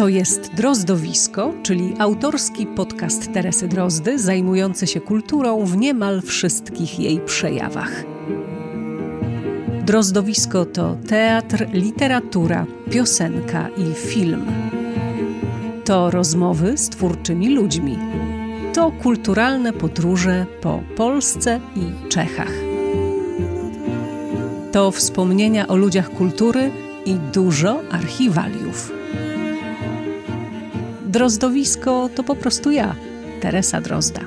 To jest Drozdowisko, czyli autorski podcast Teresy Drozdy, zajmujący się kulturą w niemal wszystkich jej przejawach. Drozdowisko to teatr, literatura, piosenka i film. To rozmowy z twórczymi ludźmi. To kulturalne podróże po Polsce i Czechach. To wspomnienia o ludziach kultury i dużo archiwaliów. Drozdowisko to po prostu ja, Teresa Drozda.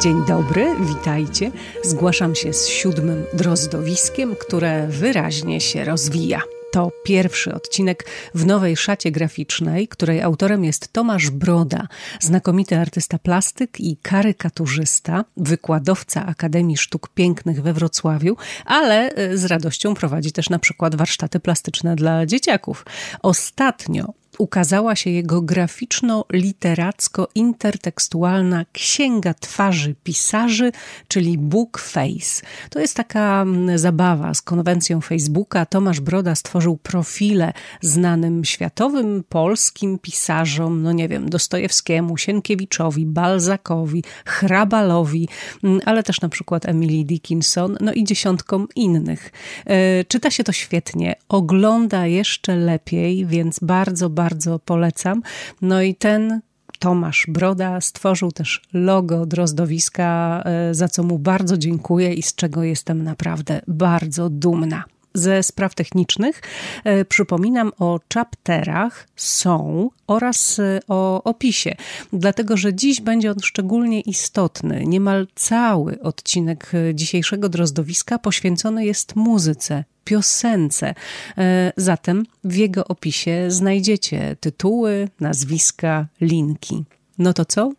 Dzień dobry, witajcie. Zgłaszam się z siódmym drozdowiskiem, które wyraźnie się rozwija. To pierwszy odcinek w nowej szacie graficznej, której autorem jest Tomasz Broda, znakomity artysta plastyk i karykaturzysta, wykładowca Akademii Sztuk Pięknych we Wrocławiu, ale e, z radością prowadzi też na przykład warsztaty plastyczne dla dzieciaków. Ostatnio ukazała się jego graficzno-literacko-intertekstualna Księga Twarzy Pisarzy, czyli Book Face. To jest taka mm, zabawa z konwencją Facebooka. Tomasz Broda stworzył profile znanym światowym polskim pisarzom, no nie wiem, Dostojewskiemu, Sienkiewiczowi, Balzakowi, Hrabalowi, mm, ale też na przykład Emily Dickinson, no i dziesiątkom innych. E, czyta się to świetnie, ogląda jeszcze lepiej, więc bardzo, bardzo bardzo polecam. No i ten Tomasz Broda stworzył też logo Drozdowiska, e, za co mu bardzo dziękuję i z czego jestem naprawdę bardzo dumna ze spraw technicznych e, przypominam o chapterach, są oraz e, o opisie, dlatego że dziś będzie on szczególnie istotny. Niemal cały odcinek dzisiejszego drozdowiska poświęcony jest muzyce piosence. E, zatem w jego opisie znajdziecie tytuły, nazwiska, linki. No to co?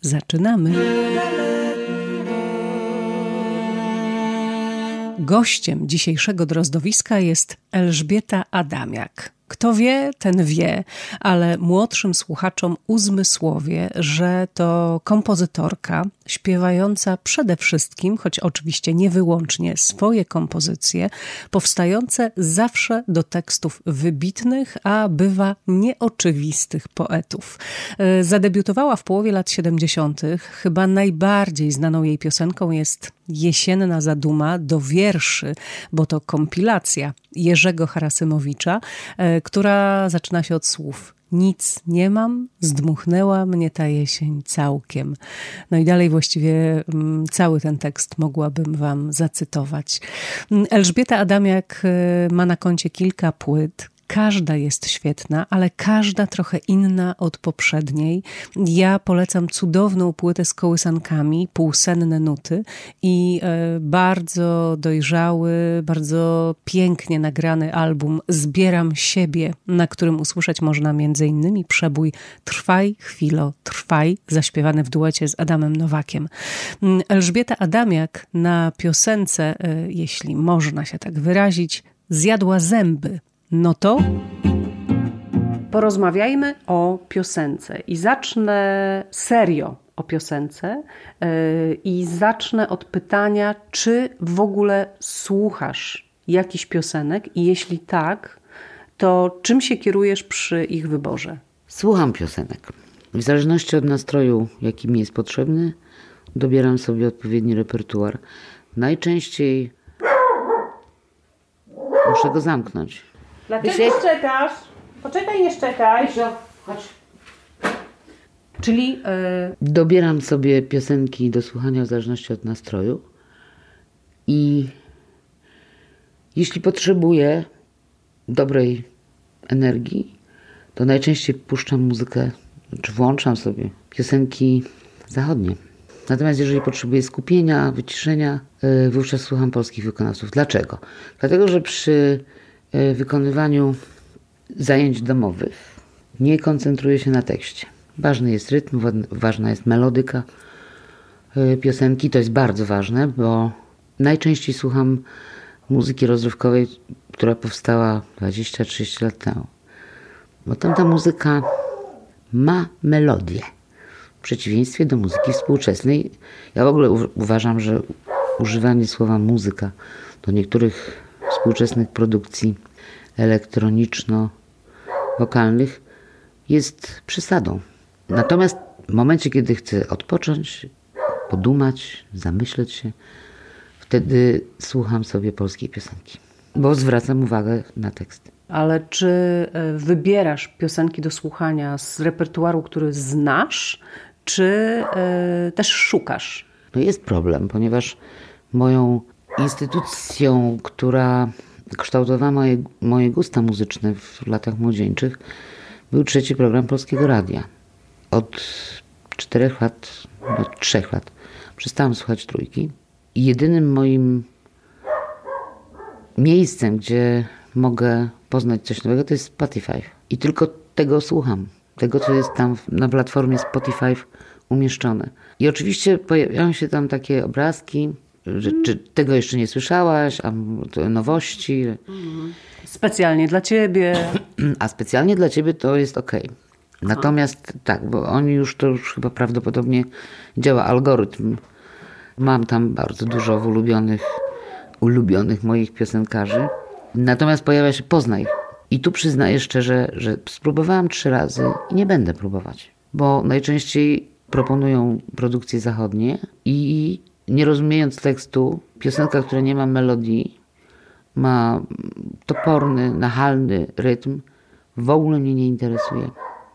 Zaczynamy. Gościem dzisiejszego drozdowiska jest Elżbieta Adamiak. Kto wie, ten wie, ale młodszym słuchaczom uzmysłowię, że to kompozytorka śpiewająca przede wszystkim, choć oczywiście nie wyłącznie, swoje kompozycje, powstające zawsze do tekstów wybitnych, a bywa nieoczywistych poetów. E, zadebiutowała w połowie lat 70. Chyba najbardziej znaną jej piosenką jest Jesienna Zaduma do wierszy, bo to kompilacja Jerzego Harasymowicza, e, która zaczyna się od słów nic nie mam, zdmuchnęła mnie ta jesień całkiem. No i dalej właściwie mm, cały ten tekst mogłabym Wam zacytować. Mm, Elżbieta Adamiak e, ma na koncie kilka płyt. Każda jest świetna, ale każda trochę inna od poprzedniej. Ja polecam cudowną płytę z kołysankami, półsenne nuty i e, bardzo dojrzały, bardzo pięknie nagrany album Zbieram siebie, na którym usłyszeć można m.in. przebój Trwaj chwilo, trwaj, zaśpiewany w duecie z Adamem Nowakiem. Mm, Elżbieta Adamiak na piosence, e, jeśli można się tak wyrazić, zjadła zęby no to porozmawiajmy o piosence i zacznę serio o piosence yy, i zacznę od pytania, czy w ogóle słuchasz jakichś piosenek i jeśli tak, to czym się kierujesz przy ich wyborze? Słucham piosenek. W zależności od nastroju, jaki mi jest potrzebny, dobieram sobie odpowiedni repertuar. Najczęściej muszę go zamknąć. Dlaczego Wiesz, szczekasz? Poczekaj, nie szczekaj. Chodź. Czyli... Yy... Dobieram sobie piosenki do słuchania w zależności od nastroju i jeśli potrzebuję dobrej energii, to najczęściej puszczam muzykę, czy włączam sobie piosenki zachodnie. Natomiast jeżeli potrzebuję skupienia, wyciszenia, yy, wówczas słucham polskich wykonawców. Dlaczego? Dlatego, że przy wykonywaniu zajęć domowych nie koncentruję się na tekście. Ważny jest rytm, ważna jest melodyka e, piosenki. To jest bardzo ważne, bo najczęściej słucham muzyki rozrywkowej, która powstała 20-30 lat temu. Bo tamta muzyka ma melodię. W przeciwieństwie do muzyki współczesnej, ja w ogóle uważam, że używanie słowa muzyka do niektórych współczesnych produkcji elektroniczno-wokalnych jest przesadą. Natomiast w momencie, kiedy chcę odpocząć, podumać, zamyśleć się, wtedy słucham sobie polskiej piosenki, bo zwracam uwagę na tekst. Ale czy e, wybierasz piosenki do słuchania z repertuaru, który znasz, czy e, też szukasz? No jest problem, ponieważ moją instytucją, która kształtowała moje, moje gusta muzyczne w latach młodzieńczych, był trzeci program Polskiego Radia. Od czterech lat, od trzech lat przestałam słuchać trójki. I jedynym moim miejscem, gdzie mogę poznać coś nowego, to jest Spotify. I tylko tego słucham. Tego, co jest tam na platformie Spotify umieszczone. I oczywiście pojawiają się tam takie obrazki, że, czy tego jeszcze nie słyszałaś, a nowości. Specjalnie dla ciebie. A specjalnie dla ciebie to jest ok. Natomiast tak, bo oni już to już chyba prawdopodobnie działa algorytm. Mam tam bardzo dużo ulubionych, ulubionych moich piosenkarzy. Natomiast pojawia się Poznaj. I tu przyznaję szczerze, że spróbowałam trzy razy i nie będę próbować, bo najczęściej proponują produkcje zachodnie i nie rozumiejąc tekstu, piosenka, która nie ma melodii, ma toporny, nachalny rytm, w ogóle mnie nie interesuje.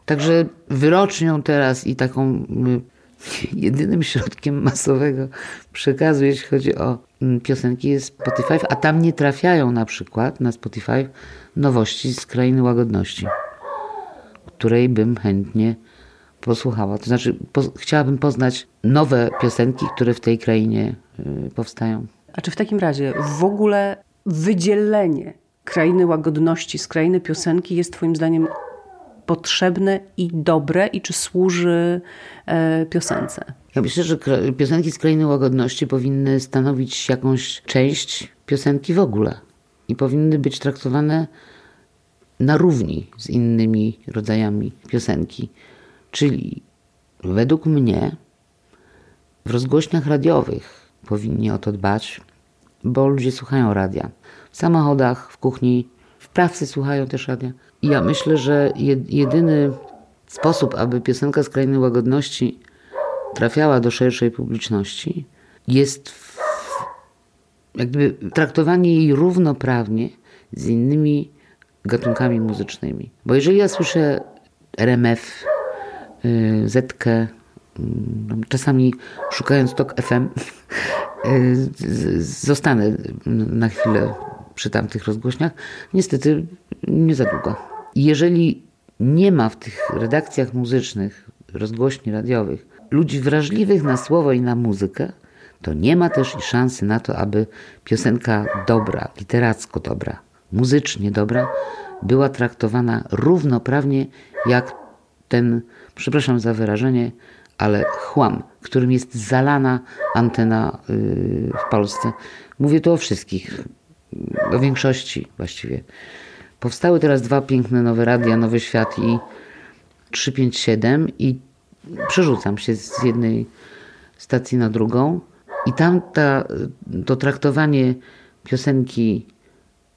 Także wyrocznią teraz i taką jedynym środkiem masowego przekazu, jeśli chodzi o mm, piosenki, jest Spotify, a tam nie trafiają na przykład na Spotify nowości z krainy łagodności, której bym chętnie posłuchała. To znaczy, po, chciałabym poznać nowe piosenki, które w tej krainie y, powstają. A czy w takim razie w ogóle wydzielenie krainy łagodności z krainy piosenki jest Twoim zdaniem potrzebne i dobre i czy służy e, piosence? Ja myślę, że piosenki z krainy łagodności powinny stanowić jakąś część piosenki w ogóle i powinny być traktowane na równi z innymi rodzajami piosenki. Czyli według mnie w rozgłośniach radiowych powinni o to dbać, bo ludzie słuchają radia. W samochodach, w kuchni, w pracy słuchają też radia. I ja myślę, że jedyny sposób, aby piosenka z krainy łagodności trafiała do szerszej publiczności, jest jakby traktowanie jej równoprawnie z innymi gatunkami muzycznymi. Bo jeżeli ja słyszę RMF, Zetkę, mm, czasami szukając TOK FM, y, zostanę na chwilę przy tamtych rozgłośniach. Niestety nie za długo. Jeżeli nie ma w tych redakcjach muzycznych, rozgłośni radiowych, ludzi wrażliwych na słowo i na muzykę, to nie ma też i szansy na to, aby piosenka dobra, literacko dobra, muzycznie dobra, była traktowana równoprawnie jak ten, przepraszam za wyrażenie, ale chłam, którym jest zalana antena yy, w Polsce. Mówię tu o wszystkich, o większości właściwie. Powstały teraz dwa piękne nowe radia, Nowy Świat i 357 i przerzucam się z jednej stacji na drugą i tam ta, to traktowanie piosenki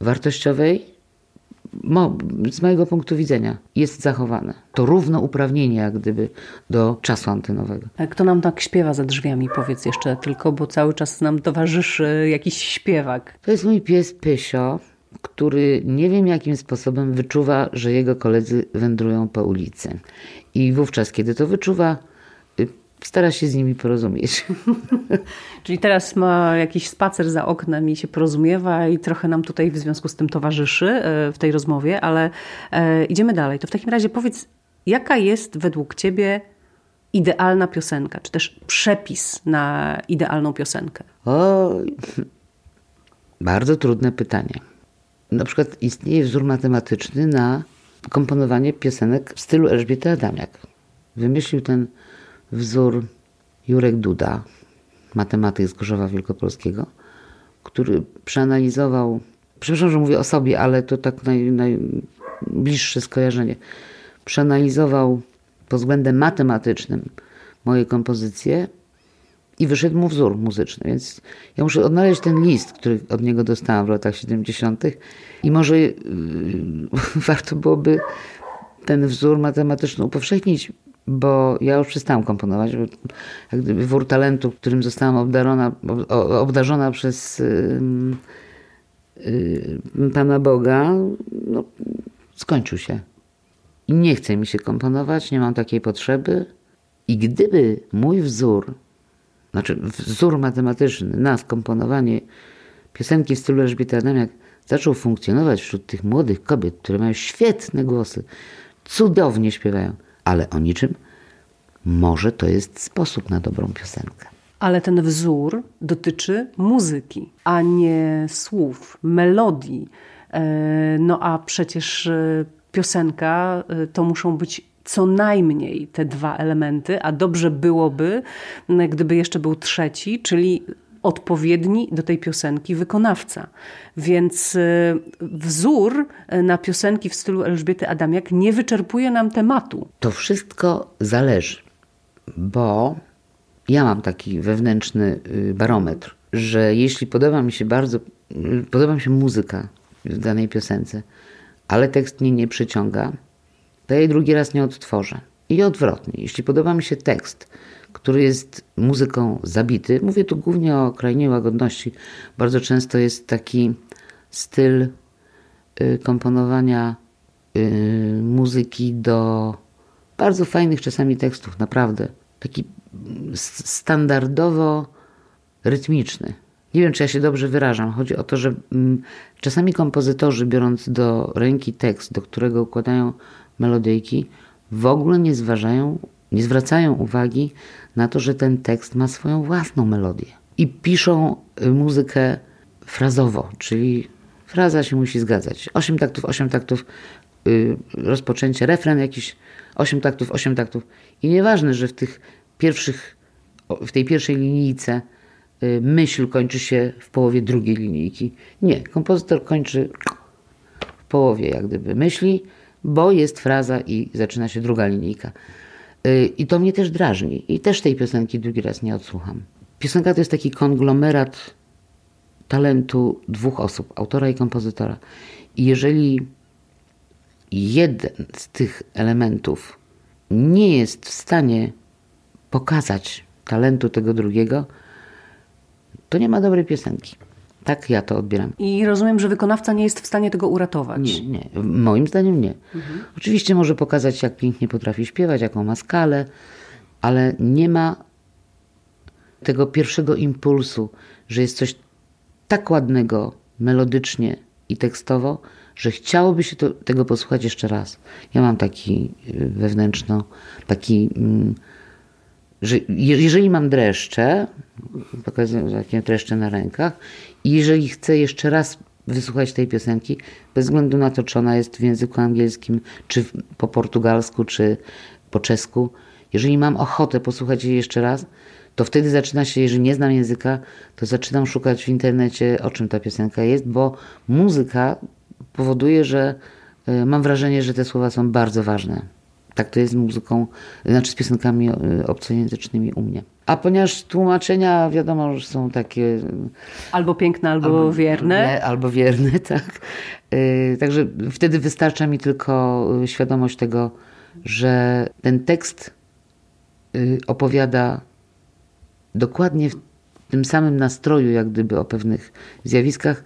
wartościowej mo, z mojego punktu widzenia jest zachowane. To równouprawnienie jak gdyby do czasu antenowego. A kto nam tak śpiewa za drzwiami, powiedz jeszcze tylko, bo cały czas nam towarzyszy jakiś śpiewak. To jest mój pies Pysio który nie wiem jakim sposobem wyczuwa, że jego koledzy wędrują po ulicy. I wówczas, kiedy to wyczuwa, stara się z nimi porozumieć. Czyli teraz ma jakiś spacer za oknem i się porozumiewa i trochę nam tutaj w związku z tym towarzyszy e, w tej rozmowie, ale e, idziemy dalej. To w takim razie powiedz, jaka jest według ciebie idealna piosenka, czy też przepis na idealną piosenkę? O, bardzo trudne pytanie na przykład istnieje wzór matematyczny na komponowanie piosenek w stylu Elżbiety Adamiak. Wymyślił ten wzór Jurek Duda, matematyk z Gorzowa Wielkopolskiego, który przeanalizował, przepraszam, że mówię o sobie, ale to tak naj, najbliższe skojarzenie, przeanalizował pod względem matematycznym moje kompozycje i wyszedł mu wzór muzyczny. Więc ja muszę odnaleźć ten list, który od niego dostałam w latach 70. i może yy, warto byłoby ten wzór matematyczny upowszechnić, bo ja już przestałam komponować. Bo jak gdyby wór talentu, którym zostałam obdarzona, obdarzona przez yy, yy, Pana Boga, no, skończył się. I nie chce mi się komponować, nie mam takiej potrzeby. I gdyby mój wzór znaczy wzór matematyczny na skomponowanie piosenki w stylu Elżbiety Adamiak zaczął funkcjonować wśród tych młodych kobiet, które mają świetne głosy, cudownie śpiewają, ale o niczym, może to jest sposób na dobrą piosenkę. Ale ten wzór dotyczy muzyki, a nie słów, melodii. E, no a przecież e, piosenka e, to muszą być co najmniej te dwa elementy, a dobrze byłoby, gdyby jeszcze był trzeci, czyli odpowiedni do tej piosenki wykonawca. Więc y, wzór na piosenki w stylu Elżbiety Adamiak nie wyczerpuje nam tematu. To wszystko zależy, bo ja mam taki wewnętrzny y, barometr, że jeśli podoba mi się bardzo, y, podoba mi się muzyka w danej piosence, ale tekst mnie nie przyciąga, to jej drugi raz nie odtworzę. I odwrotnie, jeśli podoba mi się tekst, który jest muzyką zabity, mówię tu głównie o krainie łagodności, bardzo często jest taki styl y, komponowania y, muzyki do bardzo fajnych czasami tekstów, naprawdę. Taki standardowo rytmiczny. Nie wiem, czy ja się dobrze wyrażam. Chodzi o to, że mm, czasami kompozytorzy, biorąc do ręki tekst, do którego układają melodyjki w ogóle nie zważają, nie zwracają uwagi na to, że ten tekst ma swoją własną melodię. I piszą y, muzykę frazowo, czyli fraza się musi zgadzać. Osiem taktów, osiem taktów, yy, rozpoczęcie, refren jakiś, osiem taktów, osiem taktów. I nieważne, że w tych pierwszych, w tej pierwszej linijce yy, myśl kończy się w połowie drugiej linijki. Nie, kompozytor kończy w połowie jak gdyby myśli, bo jest fraza i zaczyna się druga linijka. Y, I to mnie też drażni. I też tej piosenki drugi raz nie odsłucham. Piosenka to jest taki konglomerat talentu dwóch osób, autora i kompozytora. I jeżeli jeden z tych elementów nie jest w stanie pokazać talentu tego drugiego, to nie ma dobrej piosenki. Tak ja to odbieram. I rozumiem, że wykonawca nie jest w stanie tego uratować. Nie, nie. Moim zdaniem nie. Mhm. Oczywiście może pokazać, jak pięknie potrafi śpiewać, jaką ma skalę, ale nie ma tego pierwszego impulsu, że jest coś tak ładnego melodycznie i tekstowo, że chciałoby się to, tego posłuchać jeszcze raz. Ja mam taki y, wewnętrzno, taki. Mm, że jeżeli mam dreszcze, pokazuję takie dreszcze na rękach, i jeżeli chcę jeszcze raz wysłuchać tej piosenki, bez względu na to, czy ona jest w języku angielskim, czy po portugalsku, czy po czesku, jeżeli mam ochotę posłuchać jej jeszcze raz, to wtedy zaczyna się, jeżeli nie znam języka, to zaczynam szukać w internecie, o czym ta piosenka jest, bo muzyka powoduje, że e, mam wrażenie, że te słowa są bardzo ważne. Tak to jest z muzyką, znaczy z piosenkami e, obcojęzycznymi u mnie. A ponieważ tłumaczenia wiadomo, że są takie. Albo piękne, albo, albo wierne. albo wierne, tak. Yy, także wtedy wystarcza mi tylko świadomość tego, że ten tekst yy, opowiada dokładnie w tym samym nastroju, jak gdyby o pewnych zjawiskach,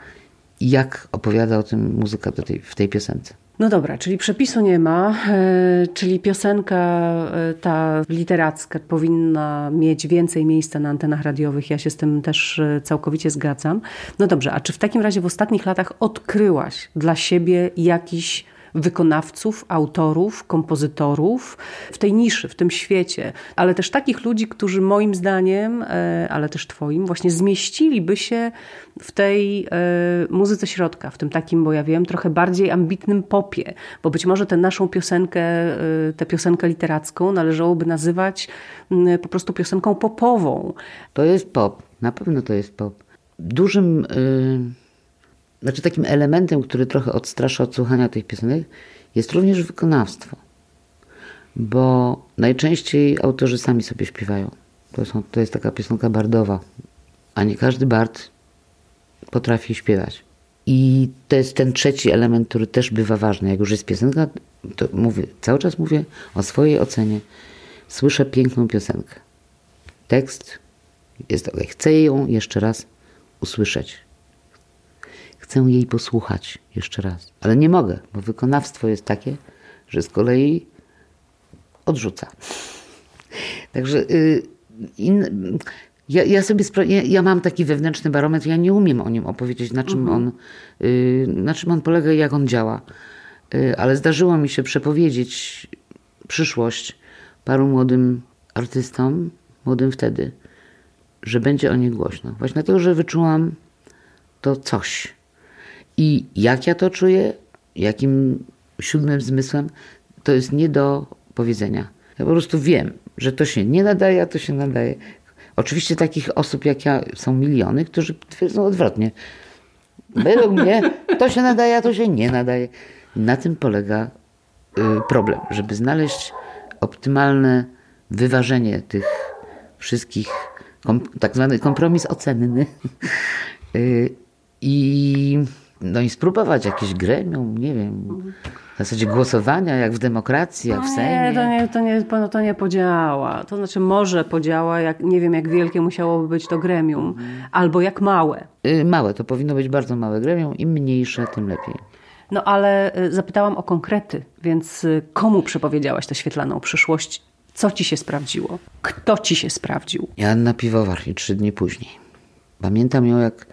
jak opowiada o tym muzyka tej, w tej piosence. No dobra, czyli przepisu nie ma, e, czyli piosenka e, ta literacka powinna mieć więcej miejsca na antenach radiowych. Ja się z tym też e, całkowicie zgadzam. No dobrze, a czy w takim razie w ostatnich latach odkryłaś dla siebie jakiś wykonawców, autorów, kompozytorów w tej niszy, w tym świecie, ale też takich ludzi, którzy moim zdaniem, e, ale też Twoim, właśnie zmieściliby się w tej e, muzyce środka, w tym takim, bo ja wiem, trochę bardziej ambitnym popie, bo być może tę naszą piosenkę, e, tę piosenkę literacką należałoby nazywać po prostu piosenką popową. To jest pop, na pewno to jest pop. Dużym. Yy znaczy takim elementem, który trochę odstrasza od słuchania tych piosenek, jest również wykonawstwo. bo najczęściej autorzy sami sobie śpiewają. To, są, to jest taka piosenka bardowa, a nie każdy bard potrafi śpiewać. I to jest ten trzeci element, który też bywa ważny. Jak już jest piosenka, to mówię, cały czas mówię o swojej ocenie. Słyszę piękną piosenkę. Tekst jest ok. Chcę ją jeszcze raz usłyszeć. Chcę jej posłuchać jeszcze raz. Ale nie mogę, bo wykonawstwo jest takie, że z kolei odrzuca. Także y, in, ja, ja sobie ja, ja, mam taki wewnętrzny barometr, ja nie umiem o nim opowiedzieć, na czym, mhm. on, y, na czym on polega i jak on działa. Y, ale zdarzyło mi się przepowiedzieć przyszłość paru młodym artystom, młodym wtedy, że będzie o nich głośno. Właśnie dlatego, że wyczułam to coś. I jak ja to czuję, jakim siódmym zmysłem, to jest nie do powiedzenia. Ja po prostu wiem, że to się nie nadaje, a to się nadaje. Oczywiście takich osób jak ja są miliony, którzy twierdzą odwrotnie. Według mnie to się nadaje, a to się nie nadaje. Na tym polega y, problem, żeby znaleźć optymalne wyważenie tych wszystkich, tak zwany kompromis ocenny. Y, I, no i spróbować jakieś gremium, nie wiem, w zasadzie głosowania, jak w demokracji, jak w no Sejmie. Nie, to nie, to, nie, no to nie podziała. To znaczy może podziała, jak, nie wiem jak wielkie musiałoby być to gremium, albo jak małe. Y, małe, to powinno być bardzo małe gremium, im mniejsze, tym lepiej. No ale y, zapytałam o konkrety, więc y, komu przepowiedziałaś tę świetlaną przyszłość? Co ci się sprawdziło? Kto ci się sprawdził? Joanna Piwowar i trzy dni później. Pamiętam ją, jak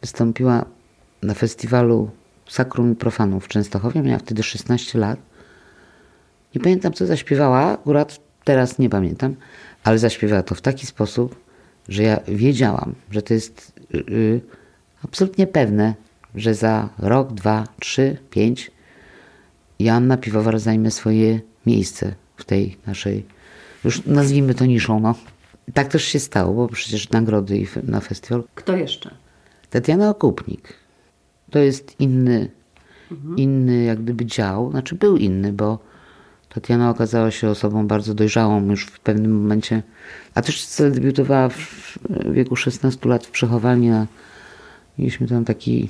wystąpiła na festiwalu Sakrum i Profanów w Częstochowie. Miała wtedy 16 lat. Nie pamiętam, co zaśpiewała. Akurat teraz nie pamiętam. Ale zaśpiewała to w taki sposób, że ja wiedziałam, że to jest yy, absolutnie pewne, że za rok, dwa, trzy, pięć Joanna Piwowar zajmie swoje miejsce w tej naszej, już nazwijmy to niszą, no. Tak też się stało, bo przecież nagrody na festiwal. Kto jeszcze? Tatiana Okupnik. To jest inny, mhm. inny jak gdyby dział, znaczy był inny, bo Tatiana okazała się osobą bardzo dojrzałą już w pewnym momencie, a też debiutowała w wieku 16 lat w przechowalni. Mieliśmy tam taki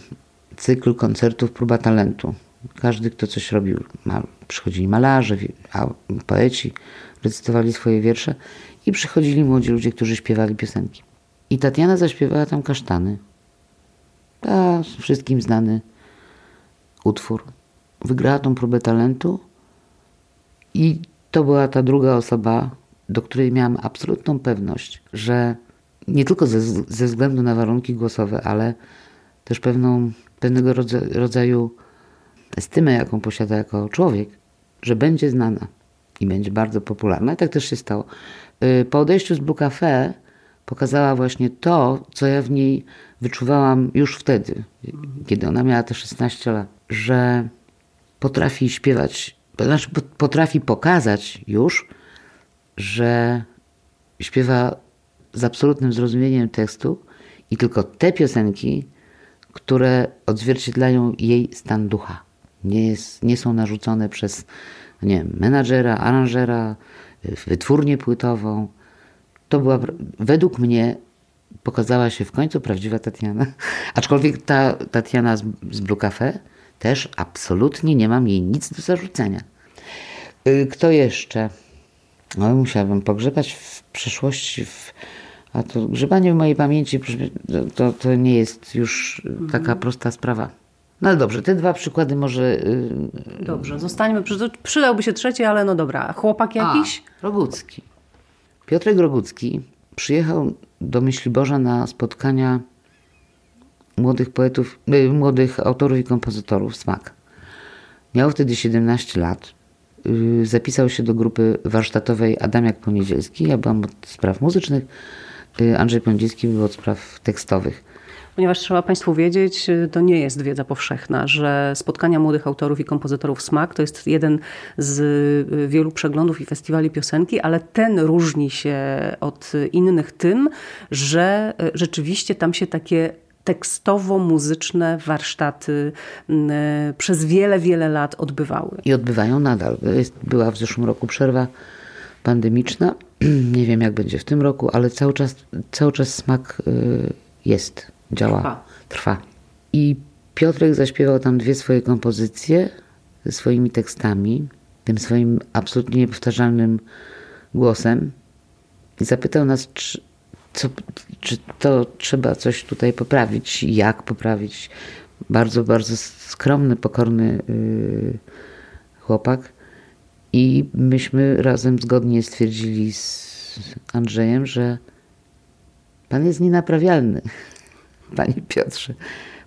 cykl koncertów Próba Talentu. Każdy, kto coś robił, ma, przychodzili malarze, a poeci, recytowali swoje wiersze i przychodzili młodzi ludzie, którzy śpiewali piosenki. I Tatiana zaśpiewała tam kasztany. A wszystkim znany utwór. Wygrała tą próbę talentu i to była ta druga osoba, do której miałam absolutną pewność, że nie tylko ze, ze względu na warunki głosowe, ale też pewną pewnego rodzaju estymę, jaką posiada jako człowiek, że będzie znana i będzie bardzo popularna. I tak też się stało. Y, po odejściu z Blue Cafe pokazała właśnie to, co ja w niej wyczuwałam już wtedy, kiedy ona miała te 16 lat, że potrafi śpiewać, znaczy potrafi pokazać już, że śpiewa z absolutnym zrozumieniem tekstu i tylko te piosenki, które odzwierciedlają jej stan ducha. Nie, jest, nie są narzucone przez nie wiem, menadżera, aranżera, wytwórnię płytową. To była, według mnie, pokazała się w końcu prawdziwa Tatiana. Aczkolwiek ta Tatiana z, z Blue Cafe też absolutnie nie mam jej nic do zarzucenia. Y, kto jeszcze? No, musiałabym pogrzebać w przeszłości, w a to grzebanie w mojej pamięci to, to nie jest już taka mhm. prosta sprawa. No dobrze, te dwa przykłady może. Yy... Dobrze, zostańmy. Przydałby się trzeci, ale no dobra. Chłopak jakiś? A, Rogucki. Piotrek Rogucki przyjechał do Myśliborza na spotkania młodych poetów, yy, młodych autorów i kompozytorów SMAK. Miał wtedy 17 lat. Yy, zapisał się do grupy warsztatowej Adamiak Poniedzielski. Ja byłam od spraw muzycznych Y, Andrzej Pędzicki był od spraw tekstowych. Ponieważ trzeba Państwu wiedzieć, y, to nie jest wiedza powszechna, że spotkania młodych autorów i kompozytorów SMAK to jest jeden z y, wielu przeglądów i festiwali piosenki, ale ten różni się od innych tym, że rzeczywiście tam się takie tekstowo-muzyczne warsztaty przez wiele, wiele lat odbywały. I odbywają nadal. Była w zeszłym roku przerwa pandemiczna. Nie wiem, jak będzie w tym roku, ale cały czas, cały czas smak y, jest, działa, trwa. trwa. I Piotrek zaśpiewał tam dwie swoje kompozycje ze swoimi tekstami, tym swoim absolutnie niepowtarzalnym głosem. I zapytał nas, czy, co, czy to trzeba coś tutaj poprawić, jak poprawić. Bardzo, bardzo skromny, pokorny yy, chłopak. I myśmy razem zgodnie stwierdzili z Andrzejem, że pan jest nienaprawialny, panie Piotrze.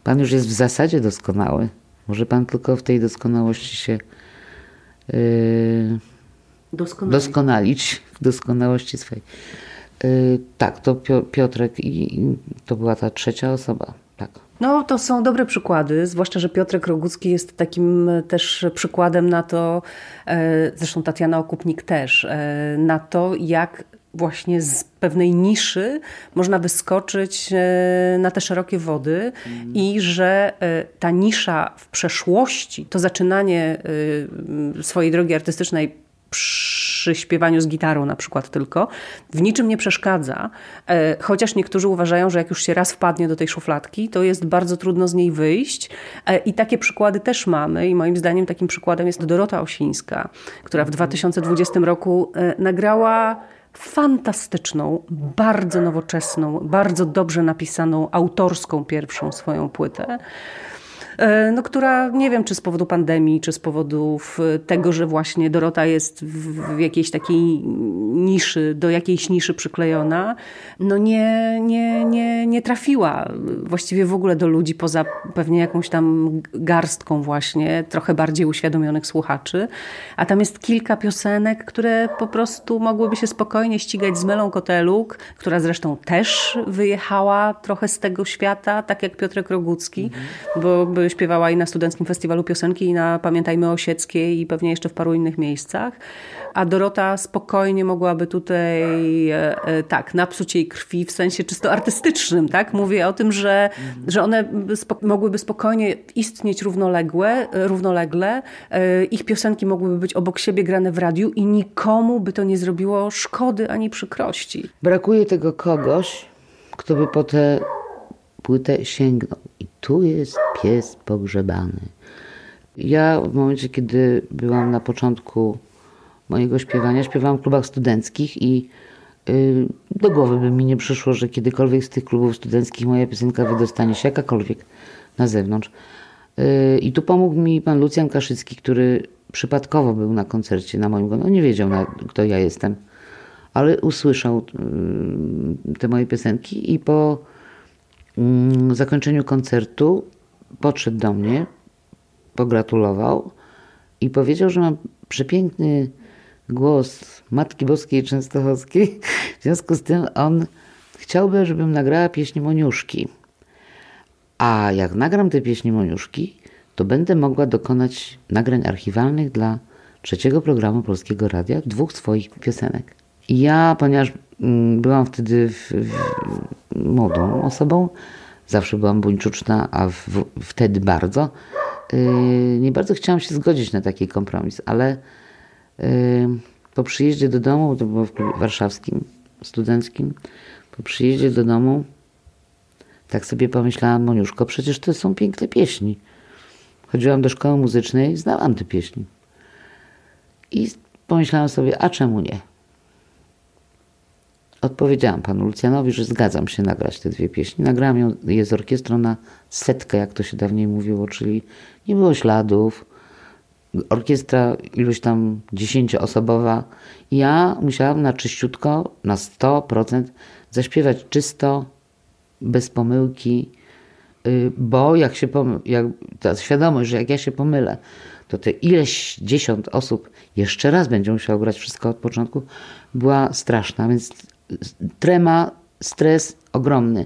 Pan już jest w zasadzie doskonały. Może pan tylko w tej doskonałości się yy, doskonalić. doskonalić, w doskonałości swojej. Yy, tak, to Piotrek i, i to była ta trzecia osoba. Tak. No, to są dobre przykłady, zwłaszcza, że Piotrek Rogucki jest takim też przykładem na to, e, zresztą Tatiana Okupnik też, e, na to, jak właśnie z pewnej niszy można wyskoczyć e, na te szerokie wody i że ta nisza w przeszłości, to zaczynanie swojej drogi artystycznej przy śpiewaniu z gitarą na przykład tylko, w niczym nie przeszkadza. E, chociaż niektórzy uważają, że jak już się raz wpadnie do tej szufladki, to jest bardzo trudno z niej wyjść. E, I takie przykłady też mamy. I moim zdaniem takim przykładem jest Dorota Osińska, która w 2020 roku e, nagrała fantastyczną, bardzo nowoczesną, bardzo dobrze napisaną, autorską pierwszą swoją płytę. E, no, która nie wiem, czy z powodu pandemii, czy z powodów tego, że właśnie Dorota jest w jakiejś takiej niszy, do jakiejś niszy przyklejona, no nie, nie, nie, nie trafiła właściwie w ogóle do ludzi poza pewnie jakąś tam garstką właśnie, trochę bardziej uświadomionych słuchaczy. A tam jest kilka piosenek, które po prostu mogłyby się spokojnie ścigać z Melą Koteluk, która zresztą też wyjechała trochę z tego świata, tak jak Piotrek Rogucki, bo śpiewała i na Studenckim Festiwalu Piosenki, i na Pamiętajmy Osieckiej, i pewnie jeszcze w paru innych miejscach. A Dorota spokojnie mogłaby tutaj, e, e, tak, napsuć jej krwi w sensie czysto artystycznym, tak? Mówię o tym, że, że one spo, mogłyby spokojnie istnieć równoległe, równolegle. E, ich piosenki mogłyby być obok siebie grane w radiu i nikomu by to nie zrobiło szkody ani przykrości. Brakuje tego kogoś, kto by po tę płytę sięgnął tu jest pies pogrzebany. Ja w momencie, kiedy byłam na początku mojego śpiewania, śpiewałam w klubach studenckich i yy, do głowy by mi nie przyszło, że kiedykolwiek z tych klubów studenckich moja piosenka wydostanie się jakakolwiek na zewnątrz. Yy, I tu pomógł mi pan Lucjan Kaszycki, który przypadkowo był na koncercie na moim On nie wiedział, kto ja jestem, ale usłyszał yy, te moje piosenki i po zakończeniu koncertu podszedł do mnie, pogratulował i powiedział, że mam przepiękny głos Matki Boskiej Częstochowskiej. W związku z tym on chciałby, żebym nagrała pieśń Moniuszki. A jak nagram te pieśni Moniuszki, to będę mogła dokonać nagrań archiwalnych dla trzeciego programu Polskiego Radia dwóch swoich piosenek. I ja, ponieważ mm, byłam wtedy w, w, młodą osobą, zawsze byłam buńczuczna, a w, wtedy bardzo, yy, nie bardzo chciałam się zgodzić na taki kompromis, ale yy, po przyjeździe do domu, to było w warszawskim, studenckim, po przyjeździe do domu tak sobie pomyślałam, Moniuszko, przecież to są piękne pieśni. Chodziłam do szkoły muzycznej, znałam te pieśni. I pomyślałam sobie, a czemu nie? Odpowiedziałam panu Lucjanowi, że zgadzam się nagrać te dwie pieśni. Nagrałam je z orkiestrą na setkę, jak to się dawniej mówiło, czyli nie było śladów. Orkiestra iluś tam dziesięcioosobowa. Ja musiałam na czyściutko, na 100% zaśpiewać czysto, bez pomyłki, y, bo jak się pomyl, jak, ta świadomość, że jak ja się pomylę, to te ileś dziesiąt osób jeszcze raz będzie musiało grać wszystko od początku, była straszna, więc trema, stres ogromny.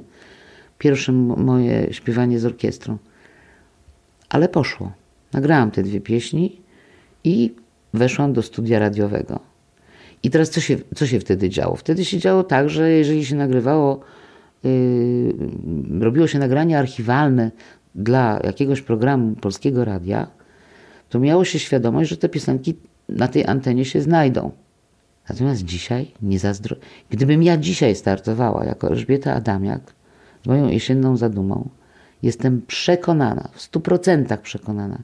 Pierwsze moje śpiewanie z orkiestrą. Ale poszło. Nagrałam te dwie pieśni i weszłam do studia radiowego. I teraz co się, co się wtedy działo? Wtedy się działo tak, że jeżeli się nagrywało yy, robiło się nagranie archiwalne dla jakiegoś programu polskiego radia, to miało się świadomość, że te piosenki na tej antenie się znajdą. Natomiast dzisiaj nie zazdro... Gdybym ja dzisiaj startowała jako Elżbieta Adamiak z moją jesienną zadumą, jestem przekonana, w stu procentach przekonana,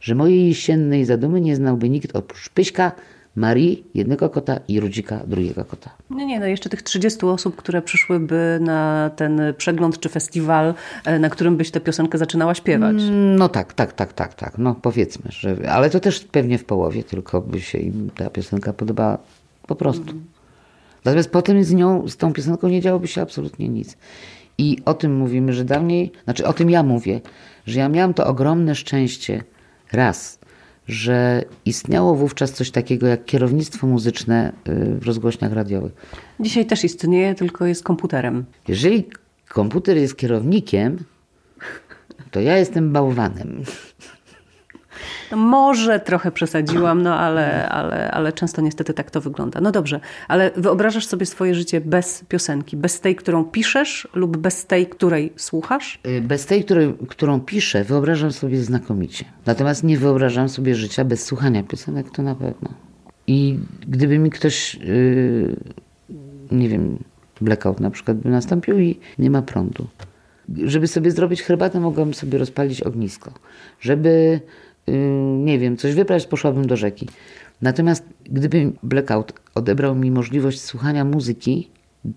że mojej jesiennej zadumy nie znałby nikt oprócz Pyśka, Marii, jednego kota i Rudzika, drugiego kota. Nie, nie, no jeszcze tych 30 osób, które przyszłyby na ten przegląd czy festiwal, e, na którym byś tę piosenkę zaczynała śpiewać. No tak, tak, tak, tak, tak. No powiedzmy, że, ale to też pewnie w połowie, tylko by się im ta piosenka podobała po prostu. Natomiast potem z nią, z tą piosenką nie działoby się absolutnie nic. I o tym mówimy, że dawniej, znaczy o tym ja mówię, że ja miałam to ogromne szczęście, raz, że istniało wówczas coś takiego jak kierownictwo muzyczne y, w rozgłośniach radiowych. Dzisiaj też istnieje, tylko jest komputerem. Jeżeli komputer jest kierownikiem, to ja jestem bałwanem. No może trochę przesadziłam, no ale, ale, ale często niestety tak to wygląda. No dobrze, ale wyobrażasz sobie swoje życie bez piosenki, bez tej, którą piszesz lub bez tej, której słuchasz? Y, bez tej, której, którą piszę, wyobrażam sobie znakomicie. Natomiast nie wyobrażam sobie życia bez słuchania piosenek, to na pewno. I gdyby mi ktoś, yy, nie wiem, blackout na przykład by nastąpił i nie ma prądu. Żeby sobie zrobić herbatę, mogłabym sobie rozpalić ognisko. Żeby nie wiem, coś wybrać, poszłabym do rzeki. Natomiast gdyby blackout odebrał mi możliwość słuchania muzyki,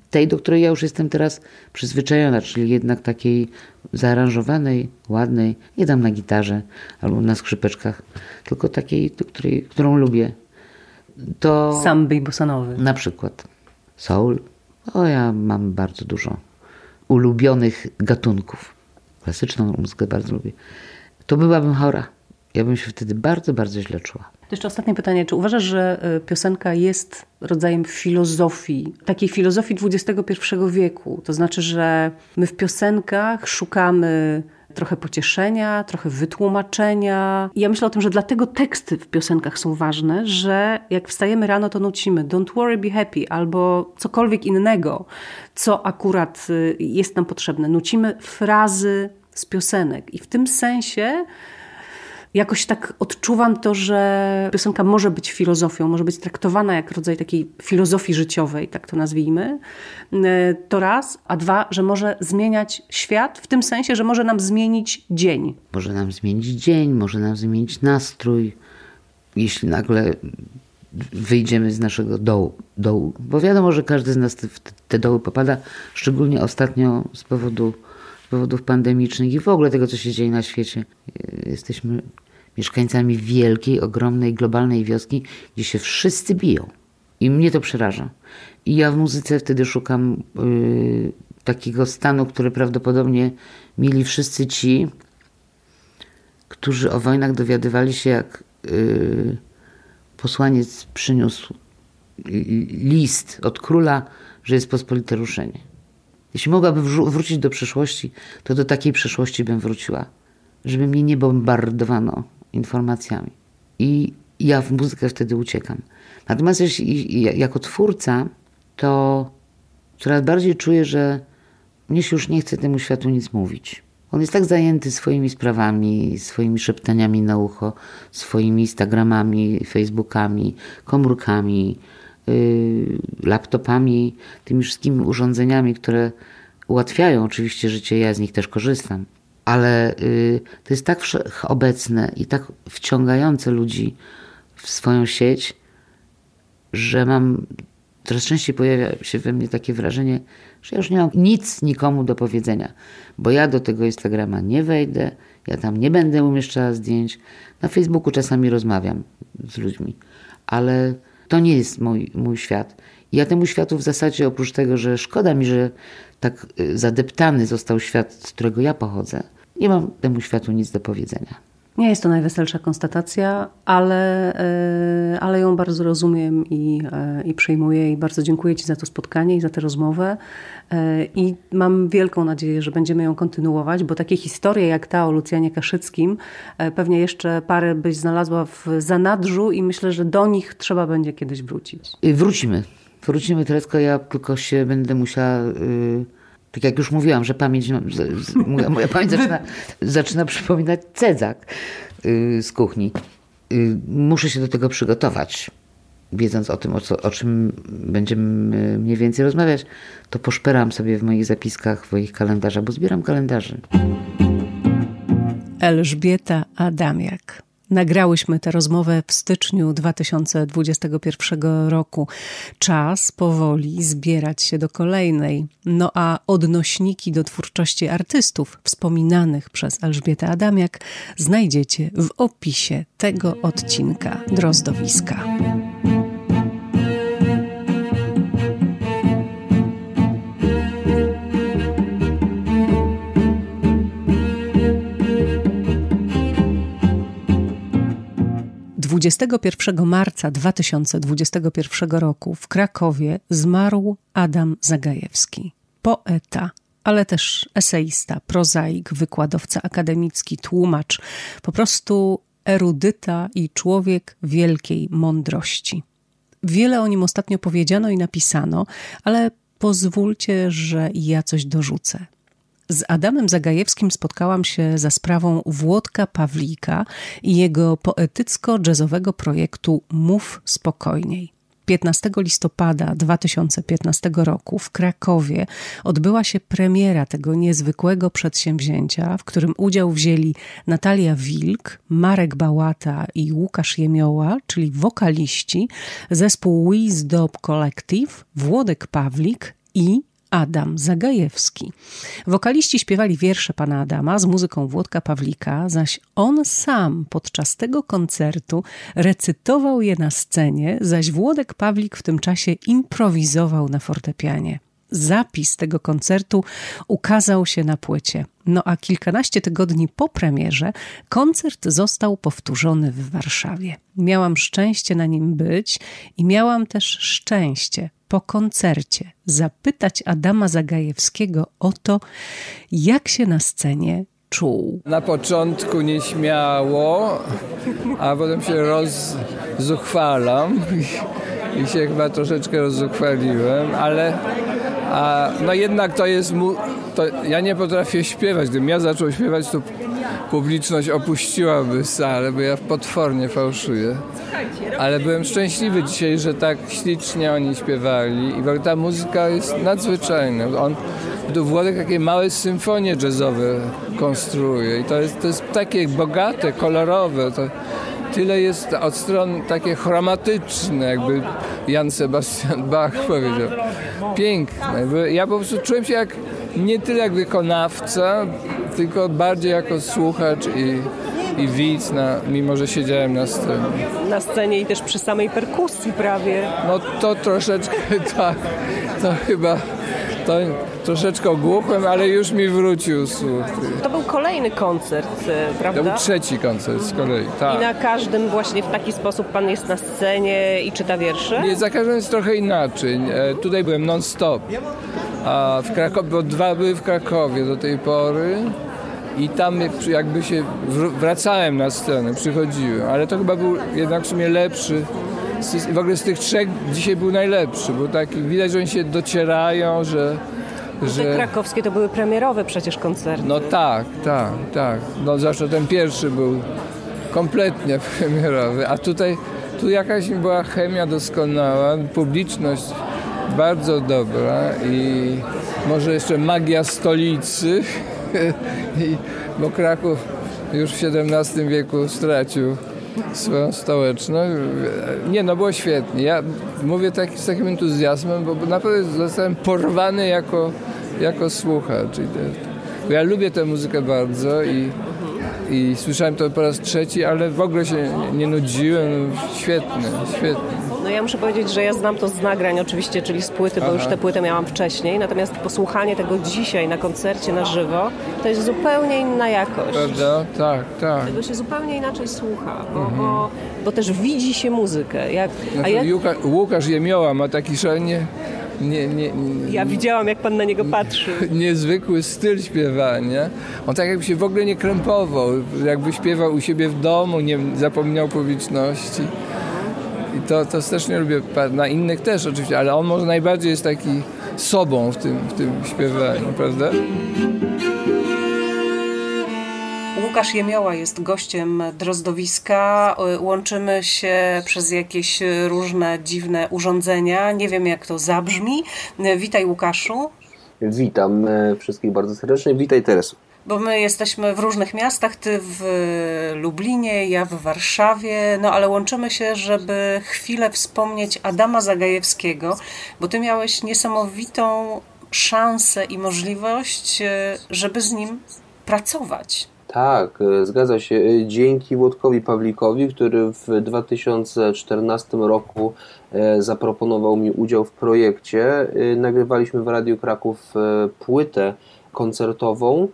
tej, do której ja już jestem teraz przyzwyczajona, czyli jednak takiej zaaranżowanej, ładnej, nie dam na gitarze albo na skrzypeczkach, tylko takiej, do której, którą lubię. To Samby bosanowy. Na przykład soul. O, ja mam bardzo dużo ulubionych gatunków. Klasyczną muzykę bardzo lubię. To byłabym chora ja bym się wtedy bardzo, bardzo źle czuła. To jeszcze ostatnie pytanie. Czy uważasz, że e, piosenka jest rodzajem filozofii, takiej filozofii XXI wieku? To znaczy, że my w piosenkach szukamy trochę pocieszenia, trochę wytłumaczenia. I ja myślę o tym, że dlatego teksty w piosenkach są ważne, że jak wstajemy rano, to nucimy don't worry, be happy albo cokolwiek innego, co akurat y, jest nam potrzebne. Nucimy frazy z piosenek i w tym sensie jakoś tak odczuwam to, że piosenka może być filozofią, może być traktowana jak rodzaj takiej filozofii życiowej, tak to nazwijmy. E, to raz, a dwa, że może zmieniać świat w tym sensie, że może nam zmienić dzień. Może nam zmienić dzień, może nam zmienić nastrój. Jeśli nagle wyjdziemy z naszego dołu, dołu. bo wiadomo, że każdy z nas w te doły popada, szczególnie ostatnio z powodu powodów pandemicznych i w ogóle tego, co się dzieje na świecie. Jesteśmy mieszkańcami wielkiej, ogromnej, globalnej wioski, gdzie się wszyscy biją. I mnie to przeraża. I ja w muzyce wtedy szukam yy, takiego stanu, który prawdopodobnie mieli wszyscy ci, którzy o wojnach dowiadywali się, jak yy, posłaniec przyniósł list od króla, że jest pospolite ruszenie. Jeśli mogłabym wrócić do przeszłości, to do takiej przeszłości bym wróciła, żeby mnie nie bombardowano informacjami. I ja w muzykę wtedy uciekam. Natomiast jeśli, jako twórca, to coraz bardziej czuję, że mnie się już nie chce temu światu nic mówić. On jest tak zajęty swoimi sprawami, swoimi szeptaniami na ucho, swoimi Instagramami, Facebookami, komórkami, laptopami, tymi wszystkimi urządzeniami, które ułatwiają oczywiście życie. Ja z nich też korzystam ale y, to jest tak wszechobecne i tak wciągające ludzi w swoją sieć, że mam coraz częściej pojawia się we mnie takie wrażenie, że ja już nie mam nic nikomu do powiedzenia, bo ja do tego Instagrama nie wejdę, ja tam nie będę umieszczała zdjęć. Na Facebooku czasami rozmawiam z ludźmi, ale to nie jest mój, mój świat. Ja temu światu w zasadzie oprócz tego, że szkoda mi, że tak y, zadeptany został świat, z którego ja pochodzę, nie mam temu światu nic do powiedzenia. Nie jest to najweselsza konstatacja, ale, e, ale ją bardzo rozumiem i, e, i przyjmuję i bardzo dziękuję Ci za to spotkanie i za tę rozmowę. E, I mam wielką nadzieję, że będziemy ją kontynuować, bo takie historie jak ta o Lucjanie Kaszyckim, pewnie jeszcze parę byś znalazła w zanadrzu i myślę, że do nich trzeba będzie kiedyś wrócić. Wrócimy. Wrócimy, tylko ja tylko się będę musiała... Yy Tak jak już mówiłam, że pamięć, no, moja pamięć zaczyna, zaczyna przypominać cedzak yy, z kuchni. Yy, muszę się do tego przygotować. Wiedząc o tym, o, co, o czym będziemy mniej więcej rozmawiać, to poszperam sobie w moich zapiskach, w moich kalendarzach, bo zbieram kalendarzy. Elżbieta Adamiak. Nagrałyśmy tę rozmowę w styczniu 2021 roku. Czas powoli zbierać się do kolejnej. No a odnośniki do twórczości artystów wspominanych przez Elżbietę Adamiak znajdziecie w opisie tego odcinka Drozdowiska. 21 marca 2021 roku w Krakowie zmarł Adam Zagajewski, poeta, ale też eseista, prozaik, wykładowca akademicki, tłumacz, po prostu erudyta i człowiek wielkiej mądrości. Wiele o nim ostatnio powiedziano i napisano, ale pozwólcie, że ja coś dorzucę. Z Adamem Zagajewskim spotkałam się za sprawą Włodka Pawlika i jego poetycko-jazzowego projektu Mów Spokojniej. 15 listopada 2015 roku w Krakowie odbyła się premiera tego niezwykłego przedsięwzięcia, w którym udział wzięli Natalia Wilk, Marek Bałata i Łukasz Jemioła, czyli wokaliści, zespół Wisdom Collective, Włodek Pawlik i Adam Zagajewski. Wokaliści śpiewali wiersze pana Adama z muzyką Włodka Pawlika, zaś on sam podczas tego koncertu recytował je na scenie, zaś Włodek Pawlik w tym czasie improwizował na fortepianie. Zapis tego koncertu ukazał się na płycie. No a kilkanaście tygodni po premierze koncert został powtórzony w Warszawie. Miałam szczęście na nim być i miałam też szczęście po koncercie zapytać Adama Zagajewskiego o to, jak się na scenie czuł. Na początku nieśmiało, a potem się rozzuchwalam i, się chyba troszeczkę rozzuchwaliłem, ale a, no jednak to jest mu, to ja nie potrafię śpiewać. Gdybym ja zaczął śpiewać, to publiczność opuściłaby salę, bo ja potwornie fałszuję. Ale byłem szczęśliwy dzisiaj, że tak ślicznie oni śpiewali i ta muzyka jest nadzwyczajna. On Włodek takie małe symfonie jazzowe konstruuje i to jest, to jest takie bogate, kolorowe. To tyle jest od stron takie chromatyczne, jakby Jan Sebastian Bach powiedział. Piękne. Ja po prostu czułem się jak nie tyle jak wykonawca, tylko bardziej jako słuchacz i, i widz, na, mimo że siedziałem na scenie. Na scenie i też przy samej perkusji prawie. No to troszeczkę tak, to chyba to troszeczkę ogłuchłem, ale już mi wrócił słuch. To był kolejny koncert, e, prawda? To był trzeci koncert z kolei, tak. I na każdym właśnie w taki sposób pan jest na scenie i czyta wiersze? Nie, za każdym jest trochę inaczej. E, tutaj byłem non-stop. A w Krakowie, bo dwa były w Krakowie do tej pory i tam jakby się wracałem na scenę, przychodziłem, ale to chyba był jednak w sumie lepszy. W ogóle z tych trzech dzisiaj był najlepszy, bo tak widać, że oni się docierają, że że... Te krakowskie to były premierowe przecież koncerty. No tak, tak, tak. No zawsze ten pierwszy był kompletnie premierowy, a tutaj tu jakaś była chemia doskonała, publiczność bardzo dobra i może jeszcze magia stolicy, bo Kraków już w XVII wieku stracił swoją stołeczność. Nie, no było świetnie. Ja mówię tak, z takim entuzjazmem, bo naprawdę zostałem porwany jako, jako słuchacz. Ja lubię tę muzykę bardzo i, i słyszałem to po raz trzeci, ale w ogóle się nie nudziłem. Świetne, świetne. No ja muszę powiedzieć, że ja znam to z nagrań oczywiście, czyli z płyty, bo Aha. już tę płytę miałam wcześniej, natomiast posłuchanie tego dzisiaj na koncercie na żywo, to jest zupełnie inna jakość. Prawda? Tak, tak. Tego się zupełnie inaczej słucha, bo, mhm. bo, bo, też widzi się muzykę. Jak, znaczy, jak... Łukasz Jemioła ma taki szalenie nie, nie, nie, ja widziałam, jak pan na niego patrzy. Niezwykły styl śpiewania. On tak jakby się w ogóle nie krępował. Jakby śpiewał u siebie w domu, nie zapominał publiczności. I to, to strasznie lubię. Na innych też oczywiście, ale on może najbardziej jest taki sobą w tym, w tym śpiewaniu, prawda? Łukasz Jemioła jest gościem Drozdowiska. Łączymy się przez jakieś różne dziwne urządzenia. Nie wiem, jak to zabrzmi. Witaj, Łukaszu. Witam e, wszystkich bardzo serdecznie. Witaj, Teresu. Bo my jesteśmy w różnych miastach, ty w Lublinie, ja w Warszawie, no ale łączymy się, żeby chwilę wspomnieć Adama Zagajewskiego, bo ty miałeś niesamowitą szansę i możliwość, e, żeby z nim pracować. Tak, e, zgadza się. E, dzięki Włodkowi Pawlikowi, który w 2014 roku zaproponował mi udział w projekcie, nagrywaliśmy w Radiu Kraków płytę koncertową.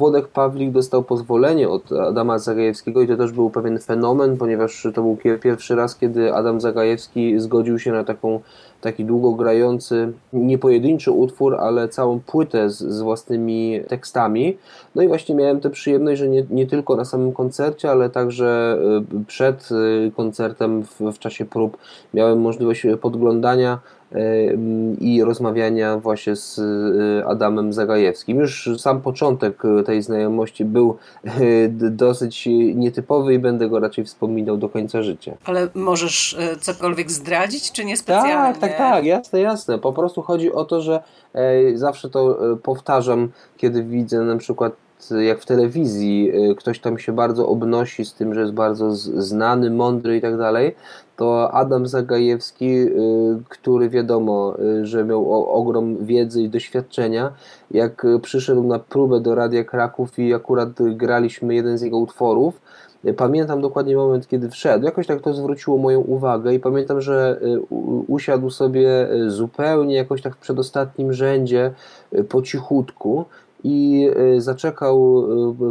Włodek Pawlik dostał pozwolenie od Adama Zagajewskiego i to też był pewien fenomen, ponieważ to był pierwszy raz, kiedy Adam Zagajewski zgodził się na taką taki długo grający, nie pojedynczy utwór, ale całą płytę z, z, własnymi tekstami. No i właśnie miałem tę przyjemność, że nie, nie tylko na samym koncercie, ale także y, przed y, koncertem w, w czasie prób miałem możliwość podglądania i rozmawiania właśnie z y, Adamem Zagajewskim. Już sam początek tej znajomości był dosyć nietypowy i będę go raczej wspominał do końca życia. Ale możesz cokolwiek zdradzić, czy niespecjalnie? Tak, tak, tak, jasne, jasne. Po prostu chodzi o to, że zawsze to e, powtarzam, kiedy widzę na przykład jak w telewizji e, ktoś tam się bardzo obnosi z tym, że jest bardzo znany, mądry i tak dalej, to Adam Zagajewski, e, który wiadomo, że miał ogrom wiedzy i doświadczenia, jak przyszedł na próbę do Radia Kraków i akurat graliśmy jeden z jego utworów, Pamiętam dokładnie moment, kiedy wszedł. Jakoś tak to zwróciło moją uwagę i pamiętam, że y, usiadł sobie y, zupełnie jakoś tak w przedostatnim rzędzie y, po cichutku i zaczekał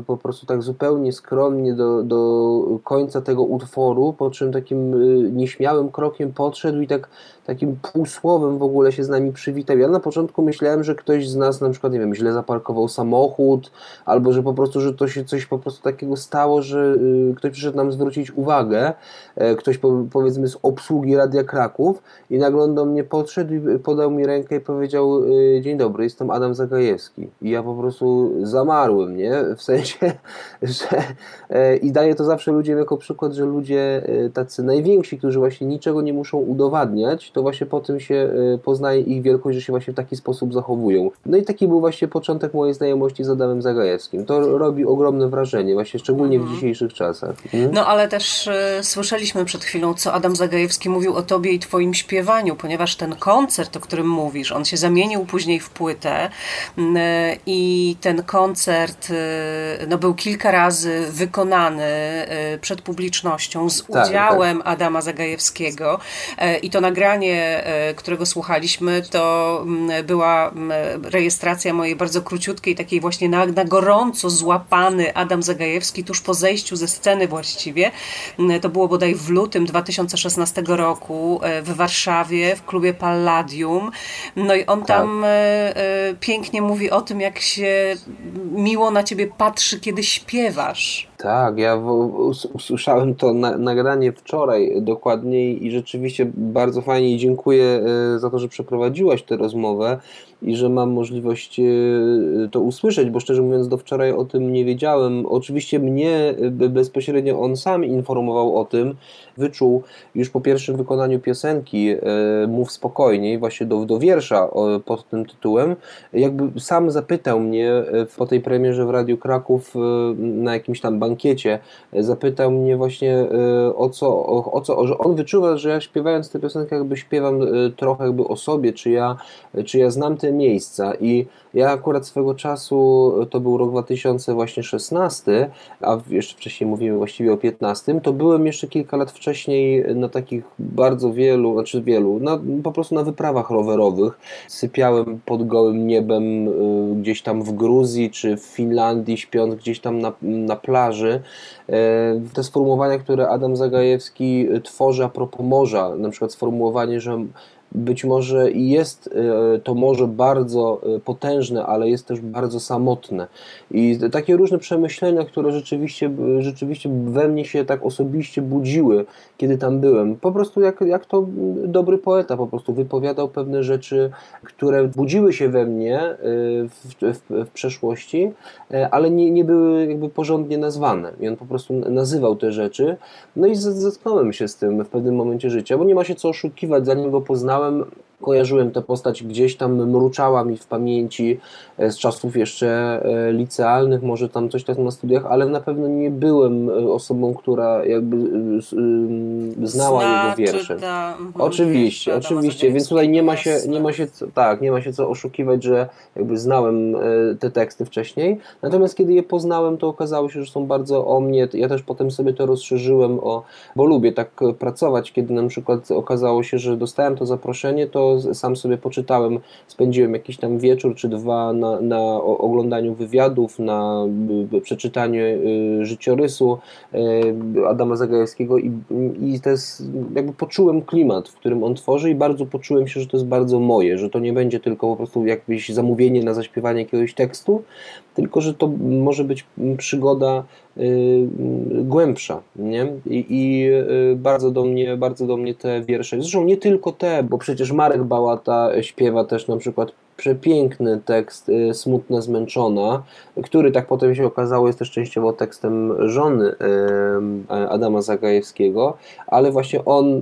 po prostu tak zupełnie skromnie do, do końca tego utworu, po czym takim nieśmiałym krokiem podszedł i tak takim półsłowem w ogóle się z nami przywitał. Ja na początku myślałem, że ktoś z nas na przykład, nie wiem, źle zaparkował samochód, albo że po prostu, że to się coś po prostu takiego stało, że y, ktoś przyszedł nam zwrócić uwagę, y, ktoś po, powiedzmy z obsługi Radia Kraków i nagle on do mnie podszedł i podał mi rękę i powiedział y, dzień dobry, jestem Adam Zagajewski. I ja po prostu zamarłem, nie? W sensie, że y, i daję to zawsze ludziom jako przykład, że ludzie y, tacy najwięksi, którzy właśnie niczego nie muszą udowadniać, to właśnie po tym się y, poznaje ich wielkość, że się właśnie w taki sposób zachowują. No i taki był właśnie początek mojej znajomości z Adamem Zagajewskim. To robi ogromne wrażenie, właśnie szczególnie w mhm. dzisiejszych czasach. Hmm? No ale też y, słyszeliśmy przed chwilą, co Adam Zagajewski mówił o tobie i twoim śpiewaniu, ponieważ ten koncert, o którym mówisz, on się zamienił później w płytę y, i ten koncert no, był kilka razy wykonany przed publicznością z tak, udziałem tak. Adama Zagajewskiego i to nagranie E, którego słuchaliśmy, to mm, była mm, rejestracja mojej bardzo króciutkiej, takiej właśnie na, na gorąco złapany Adam Zagajewski tuż po zejściu ze sceny właściwie. Mm, to było bodaj w lutym 2016 roku e, w Warszawie w klubie Palladium. No i on tam tak. E, pięknie mówi o tym, jak się miło na ciebie patrzy, kiedy śpiewasz. Tak, ja usłyszałem to na, nagranie wczoraj dokładniej i rzeczywiście bardzo fajnie dziękuję e, za to, że przeprowadziłaś tę rozmowę i że mam możliwość e, to usłyszeć, bo szczerze mówiąc do wczoraj o tym nie wiedziałem. Oczywiście mnie bezpośrednio on sam informował o tym, wyczuł już po pierwszym wykonaniu piosenki e, Mów spokojniej, właśnie do, do wiersza pod tym tytułem, jakby sam zapytał mnie po tej premierze w Radiu Kraków na jakimś tam bankiecie, zapytał mnie właśnie o co, o, o co, że on wyczuwa, że ja śpiewając tę piosenkę jakby śpiewam trochę jakby o sobie, czy ja, czy ja znam te miejsca i ja akurat swego czasu, to był rok 2016, a jeszcze wcześniej mówimy właściwie o 15, to byłem jeszcze kilka lat wcześniej na takich bardzo wielu, znaczy wielu, na, po prostu na wyprawach rowerowych. Sypiałem pod gołym niebem y, gdzieś tam w Gruzji czy w Finlandii, śpiąc gdzieś tam na, na plaży. E, te sformułowania, które Adam Zagajewski tworzy a propos morza, na przykład sformułowanie, że być może jest to może bardzo potężne, ale jest też bardzo samotne. I takie różne przemyślenia, które rzeczywiście, rzeczywiście we mnie się tak osobiście budziły, kiedy tam byłem. Po prostu jak, jak to dobry poeta po prostu wypowiadał pewne rzeczy, które budziły się we mnie w, w, w przeszłości, ale nie, nie były jakby porządnie nazwane. I on po prostu nazywał te rzeczy. No i zetknąłem się z tym w pewnym momencie życia, bo nie ma się co oszukiwać, zanim go poznałem, Um. Kojarzyłem tę postać gdzieś tam, mruczała mi w pamięci e, z czasów jeszcze e, licealnych, może tam coś tam na studiach, ale na pewno nie byłem e, osobą, która jakby znała Zna, jego wiersze. Czyta, mhm, oczywiście, oczywiście, więc tutaj nie ma się, nie ma się, tak, nie ma się co oszukiwać, że jakby znałem te teksty wcześniej, natomiast kiedy je poznałem, to okazało się, że są bardzo o mnie, ja też potem sobie to rozszerzyłem o, bo lubię tak pracować, kiedy na przykład okazało się, że dostałem to zaproszenie, to sam sobie poczytałem, spędziłem jakiś tam wieczór czy dwa na, na oglądaniu wywiadów, na przeczytaniu y, życiorysu y, Adama Zagajewskiego i, i to jest, jakby poczułem klimat, w którym on tworzy i bardzo poczułem się, że to jest bardzo moje, że to nie będzie tylko po prostu jakieś zamówienie na zaśpiewanie jakiegoś tekstu, tylko że to może być przygoda głębsza, nie? I, i y, bardzo do mnie, bardzo do mnie te wiersze, zresztą nie tylko te, bo przecież Marek Bałata śpiewa też na przykład przepiękny tekst y, Smutna Zmęczona, który tak potem się okazało jest też częściowo tekstem żony Adama Zagajewskiego, ale właśnie on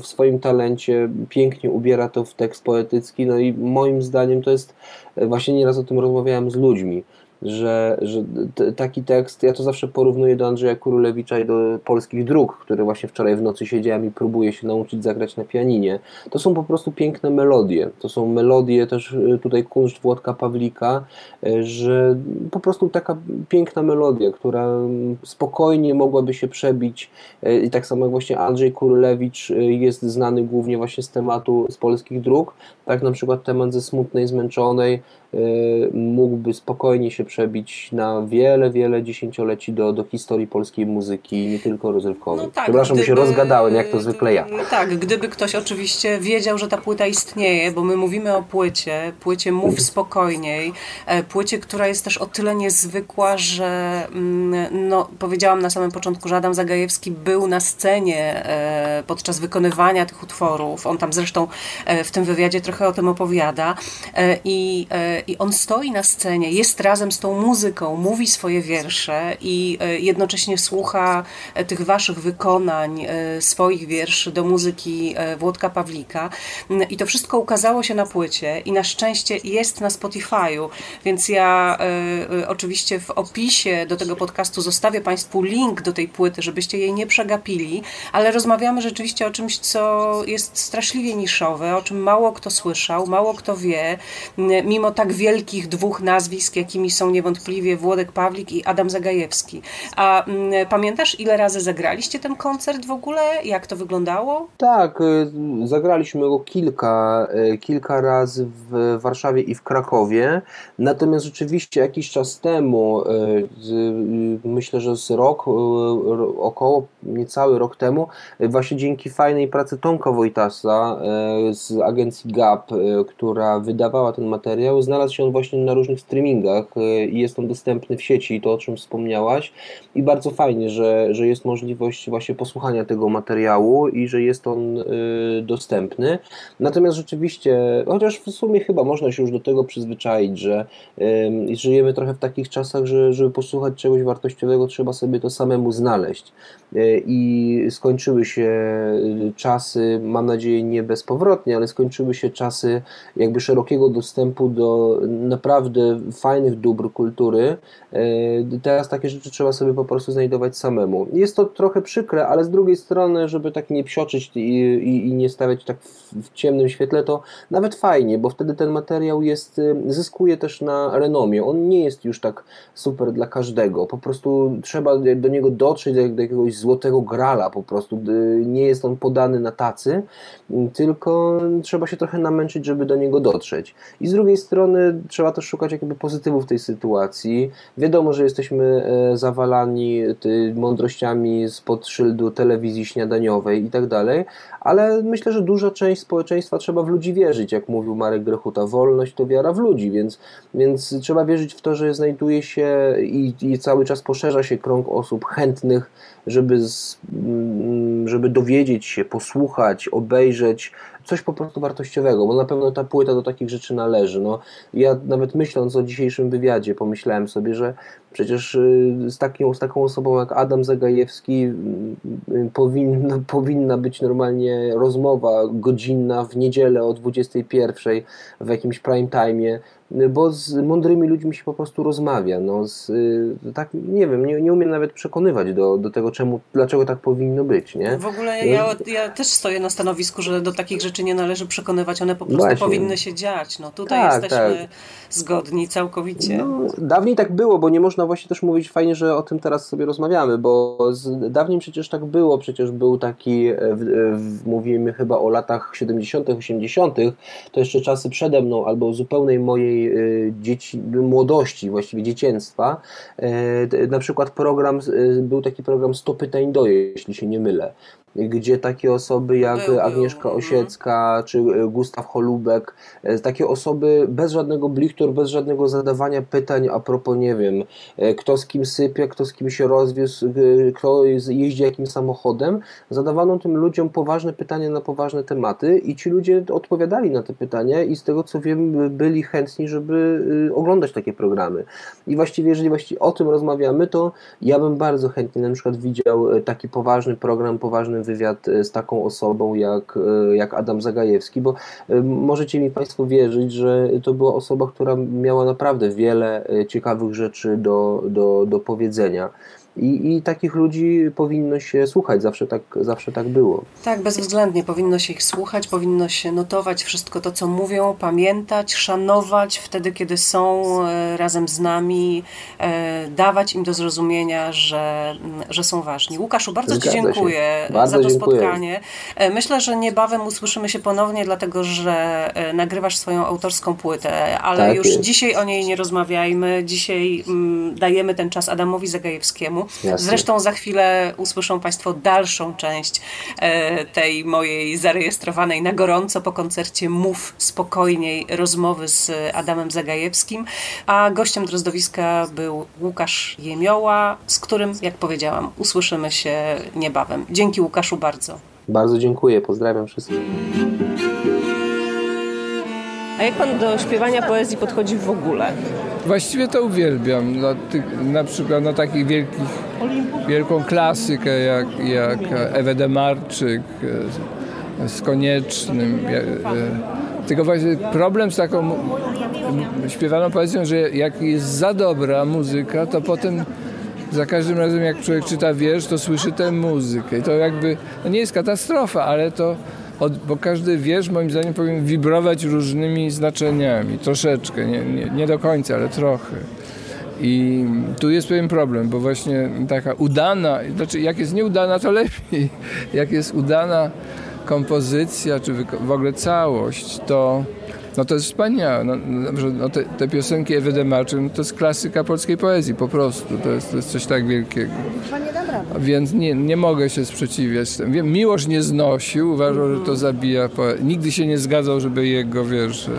w swoim talencie pięknie ubiera to w tekst poetycki, no i moim zdaniem to jest, właśnie nieraz o tym rozmawiałem z ludźmi, że, że taki tekst, ja to zawsze porównuję do Andrzeja Kurulewicza i do polskich dróg, który właśnie wczoraj w nocy siedziałem i próbuję się nauczyć zagrać na pianinie. To są po prostu piękne melodie. To są melodie też y, tutaj kunszt Włodka Pawlika, y, że po prostu taka piękna melodia, która spokojnie mogłaby się przebić y, i tak samo jak właśnie Andrzej Kurulewicz jest znany głównie właśnie z tematu z polskich dróg, tak na przykład temat ze smutnej, zmęczonej mógłby spokojnie się przebić na wiele, wiele dziesięcioleci do, do historii polskiej muzyki, nie tylko rozrywkowej. No tak, Przepraszam, gdyby, się rozgadałem, jak to zwykle ja. Tak, gdyby ktoś oczywiście wiedział, że ta płyta istnieje, bo my mówimy o płycie, płycie Mów Spokojniej, e, płycie, która jest też o tyle niezwykła, że mm, no, powiedziałam na samym początku, że Adam Zagajewski był na scenie e, podczas wykonywania tych utworów. On tam zresztą e, w tym wywiadzie trochę o tym opowiada i, i on stoi na scenie, jest razem z tą muzyką, mówi swoje wiersze i e, jednocześnie słucha e, tych waszych wykonań, e, swoich wierszy do muzyki Włodka Pawlika. Mm, I to wszystko ukazało się na płycie i na szczęście jest na Spotify'u, więc ja oczywiście w opisie do tego podcastu zostawię Państwu link do tej płyty, żebyście jej nie przegapili, ale rozmawiamy rzeczywiście o czymś, co jest straszliwie niszowe, o czym mało kto słyszał, mało kto wie, mm, mimo tak wielkich dwóch nazwisk, jakimi są niewątpliwie Włodek Pawlik i Adam Zagajewski. A mm, pamiętasz, ile razy zagraliście ten koncert w ogóle? Jak to wyglądało? Tak, y, zagraliśmy go kilka, y, kilka razy w Warszawie i w Krakowie. Natomiast rzeczywiście jakiś czas temu, y, myślę, że z rok, około niecały rok temu, właśnie dzięki fajnej pracy Tomka Wojtasa z agencji GAP, która wydawała ten materiał, znalazł się on właśnie na różnych streamingach i jest on dostępny w sieci, to o czym wspomniałaś i bardzo fajnie, że, że jest możliwość właśnie posłuchania tego materiału i że jest on y, dostępny. Natomiast rzeczywiście, chociaż w sumie chyba można się już do tego przyzwyczaić, że żyjemy trochę w takich czasach, że żeby posłuchać czegoś wartościowego, trzeba sobie to samemu znaleźć. Y, I skończyły się czasy, mam nadzieję nie bezpowrotnie, ale skończyły się czasy jakby szerokiego dostępu do naprawdę fajnych dóbr kultury. E, teraz takie rzeczy trzeba sobie po prostu znajdować samemu. Jest to trochę przykre, ale z drugiej strony, żeby tak nie psioczyć i, i, i nie stawiać tak w, w, ciemnym świetle, to nawet fajnie, bo wtedy ten materiał jest, zyskuje też na renomie. On nie jest już tak super dla każdego. Po prostu trzeba do niego dotrzeć, do, do jakiegoś złotego grala po prostu. Nie jest on podany na tacy, tylko trzeba się trochę namęczyć, żeby do niego dotrzeć. I z drugiej strony trzeba też szukać jakby pozytywów tej sytuacji. Wiadomo, że jesteśmy zawalani mądrościami spod szyldu telewizji śniadaniowej i tak dalej, ale myślę, że duża część społeczeństwa trzeba w ludzi wierzyć, jak mówił Marek Grechuta. Wolność to wiara w ludzi, więc, więc trzeba wierzyć w to, że znajduje się i, i cały czas poszerza się krąg osób chętnych, żeby, z, mm, żeby dowiedzieć się, posłuchać, obejrzeć coś po prostu wartościowego, bo na pewno ta płyta do takich rzeczy należy. No, ja nawet myśląc o dzisiejszym wywiadzie, pomyślałem sobie, że przecież y, z, taką, z taką osobą jak Adam Zagajewski y, powinna, powinna być normalnie rozmowa godzinna w niedzielę o 21 w jakimś prime time'ie bo z mądrymi ludźmi się po prostu rozmawia. No, z, y, tak, nie wiem, nie, nie umiem nawet przekonywać do, do tego, czemu, dlaczego tak powinno być. Nie? W ogóle ja, ja też stoję na stanowisku, że do takich rzeczy nie należy przekonywać, one po prostu Właśnie. powinny się dziać. No, tutaj tak, jesteśmy tak. zgodni całkowicie. No, dawniej tak było, bo nie można właśnie też mówić, fajnie, że o tym teraz sobie rozmawiamy, bo z, dawniej przecież tak było, przecież był taki, e, w, e, w, mówimy chyba o latach 70., 80., to jeszcze czasy przede mną, albo zupełnej mojej Y, dzieci, młodości, właściwie dzieciństwa. E, na przykład program, y, był taki program 100 pytań do, jeśli się nie mylę gdzie takie osoby jak był, Agnieszka był. Mhm. Osiecka czy e, Gustaw Holubek, e, takie osoby bez żadnego blichtur, bez żadnego zadawania pytań a propos, nie wiem, e, kto z kim sypie, kto z kim się rozwiózł, kto jeździ jakim samochodem, zadawano tym ludziom poważne pytania na poważne tematy i ci ludzie odpowiadali na te pytania i z tego co wiem byli chętni, żeby oglądać takie programy. I właściwie jeżeli właściwie o tym rozmawiamy, to ja bym bardzo chętnie na przykład widział taki poważny program, poważny wywiad e, z taką osobą jak, e, jak Adam Zagajewski, bo e, możecie mi Państwo wierzyć, że to była osoba, która miała naprawdę wiele ciekawych rzeczy do, do, do powiedzenia. I, I takich ludzi powinno się słuchać, zawsze tak, zawsze tak było. Tak, bezwzględnie powinno się ich słuchać, powinno się notować wszystko to, co mówią, pamiętać, szanować wtedy, kiedy są e, razem z nami, e, dawać im do zrozumienia, że, że są ważni. Łukaszu, bardzo Zgadza Ci dziękuję bardzo za to dziękuję. spotkanie. E, myślę, że niebawem usłyszymy się ponownie, dlatego że nagrywasz swoją autorską płytę, ale tak już jest. dzisiaj o niej nie rozmawiajmy. Dzisiaj mm, dajemy ten czas Adamowi Zagajewskiemu Jasne. Zresztą za chwilę usłyszą Państwo dalszą część e, tej mojej zarejestrowanej na gorąco po koncercie Mów spokojniej rozmowy z Adamem Zagajewskim, a gościem Drozdowiska był Łukasz Jemioła, z którym, jak powiedziałam, usłyszymy się niebawem. Dzięki Łukaszu bardzo. Bardzo dziękuję, pozdrawiam wszystkich. A jak pan do śpiewania poezji podchodzi w ogóle? Właściwie to uwielbiam. Na, tych, na przykład na takich wielkich, wielką klasykę jak, jak Ewę Demarczyk e, z Koniecznym. E, tylko właśnie problem z taką śpiewaną poezją, że jak jest za dobra muzyka, to potem za każdym razem jak człowiek czyta wiersz, to słyszy tę muzykę. I to jakby, no nie jest katastrofa, ale to od, bo każdy wiersz moim zdaniem powinien wibrować różnymi znaczeniami, troszeczkę, nie, nie, nie do końca, ale trochę. I tu jest pewien problem, bo właśnie taka udana, znaczy jak jest nieudana, to lepiej. Jak jest udana kompozycja, czy w ogóle całość, to no to jest wspaniałe. No, no te, te, piosenki Ewy Demaczy, no to jest klasyka polskiej poezji po prostu. To jest, to jest coś tak wielkiego. Więc nie, nie mogę się sprzeciwiać. Wiem, Miłosz nie znosił, uważał, że to zabija poezję. Nigdy się nie zgadzał, żeby jego wiersze.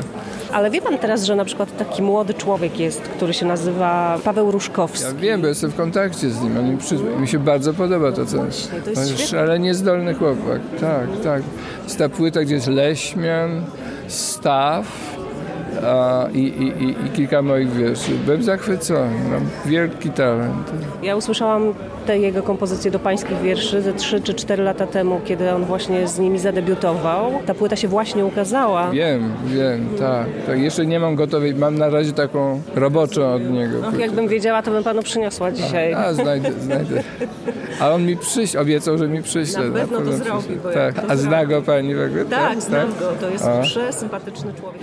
Ale wie pan teraz, że na przykład taki młody człowiek jest, który się nazywa Paweł Różkowski. Ja wiem, bo jestem w kontakcie z nim. On mi, przy... mi się bardzo podoba to, co... Właśnie, to jest szalenie zdolny chłopak. Tak, tak. Jest ta płyta, gdzie jest Leśmian, staff staw i, i, i, kilka moich wierszy. Byłem zachwycony, mam wielki talent. Ja usłyszałam te jego kompozycje do pańskich wierszy ze 3 czy 4 lata temu, kiedy on właśnie z nimi zadebiutował. Ta płyta się właśnie ukazała. Wiem, wiem, tak. tak. Jeszcze nie mam gotowej, mam na razie taką roboczą od niego. Och, jakbym wiedziała, to bym panu przyniosła dzisiaj. A, a znajdę, znajdę. A on mi przyjść, obiecał, że mi przyjdzie. Na pewno na to zrobi. tak. A zna go pani w ogóle? Tak, tak? znam tak? go. To jest przesympatyczny człowiek.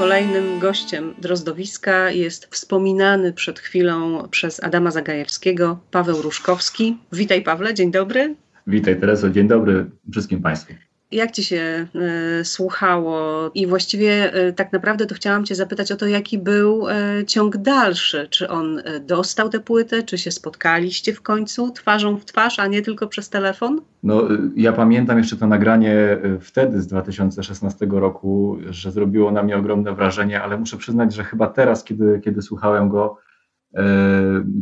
Kolejnym gościem Drozdowiska jest wspominany przed chwilą przez Adama Zagajewskiego Paweł Różkowski. Witaj Pawle, dzień dobry. Witaj Tereso, dzień dobry wszystkim Państwu. Jak ci się y, słuchało? I właściwie y, tak naprawdę to chciałam cię zapytać o to, jaki był y, ciąg dalszy. Czy on dostał tę płytę, czy się spotkaliście w końcu twarzą w twarz, a nie tylko przez telefon? No, ja pamiętam jeszcze to nagranie wtedy z 2016 roku, że zrobiło na mnie ogromne wrażenie, ale muszę przyznać, że chyba teraz, kiedy, kiedy słuchałem go,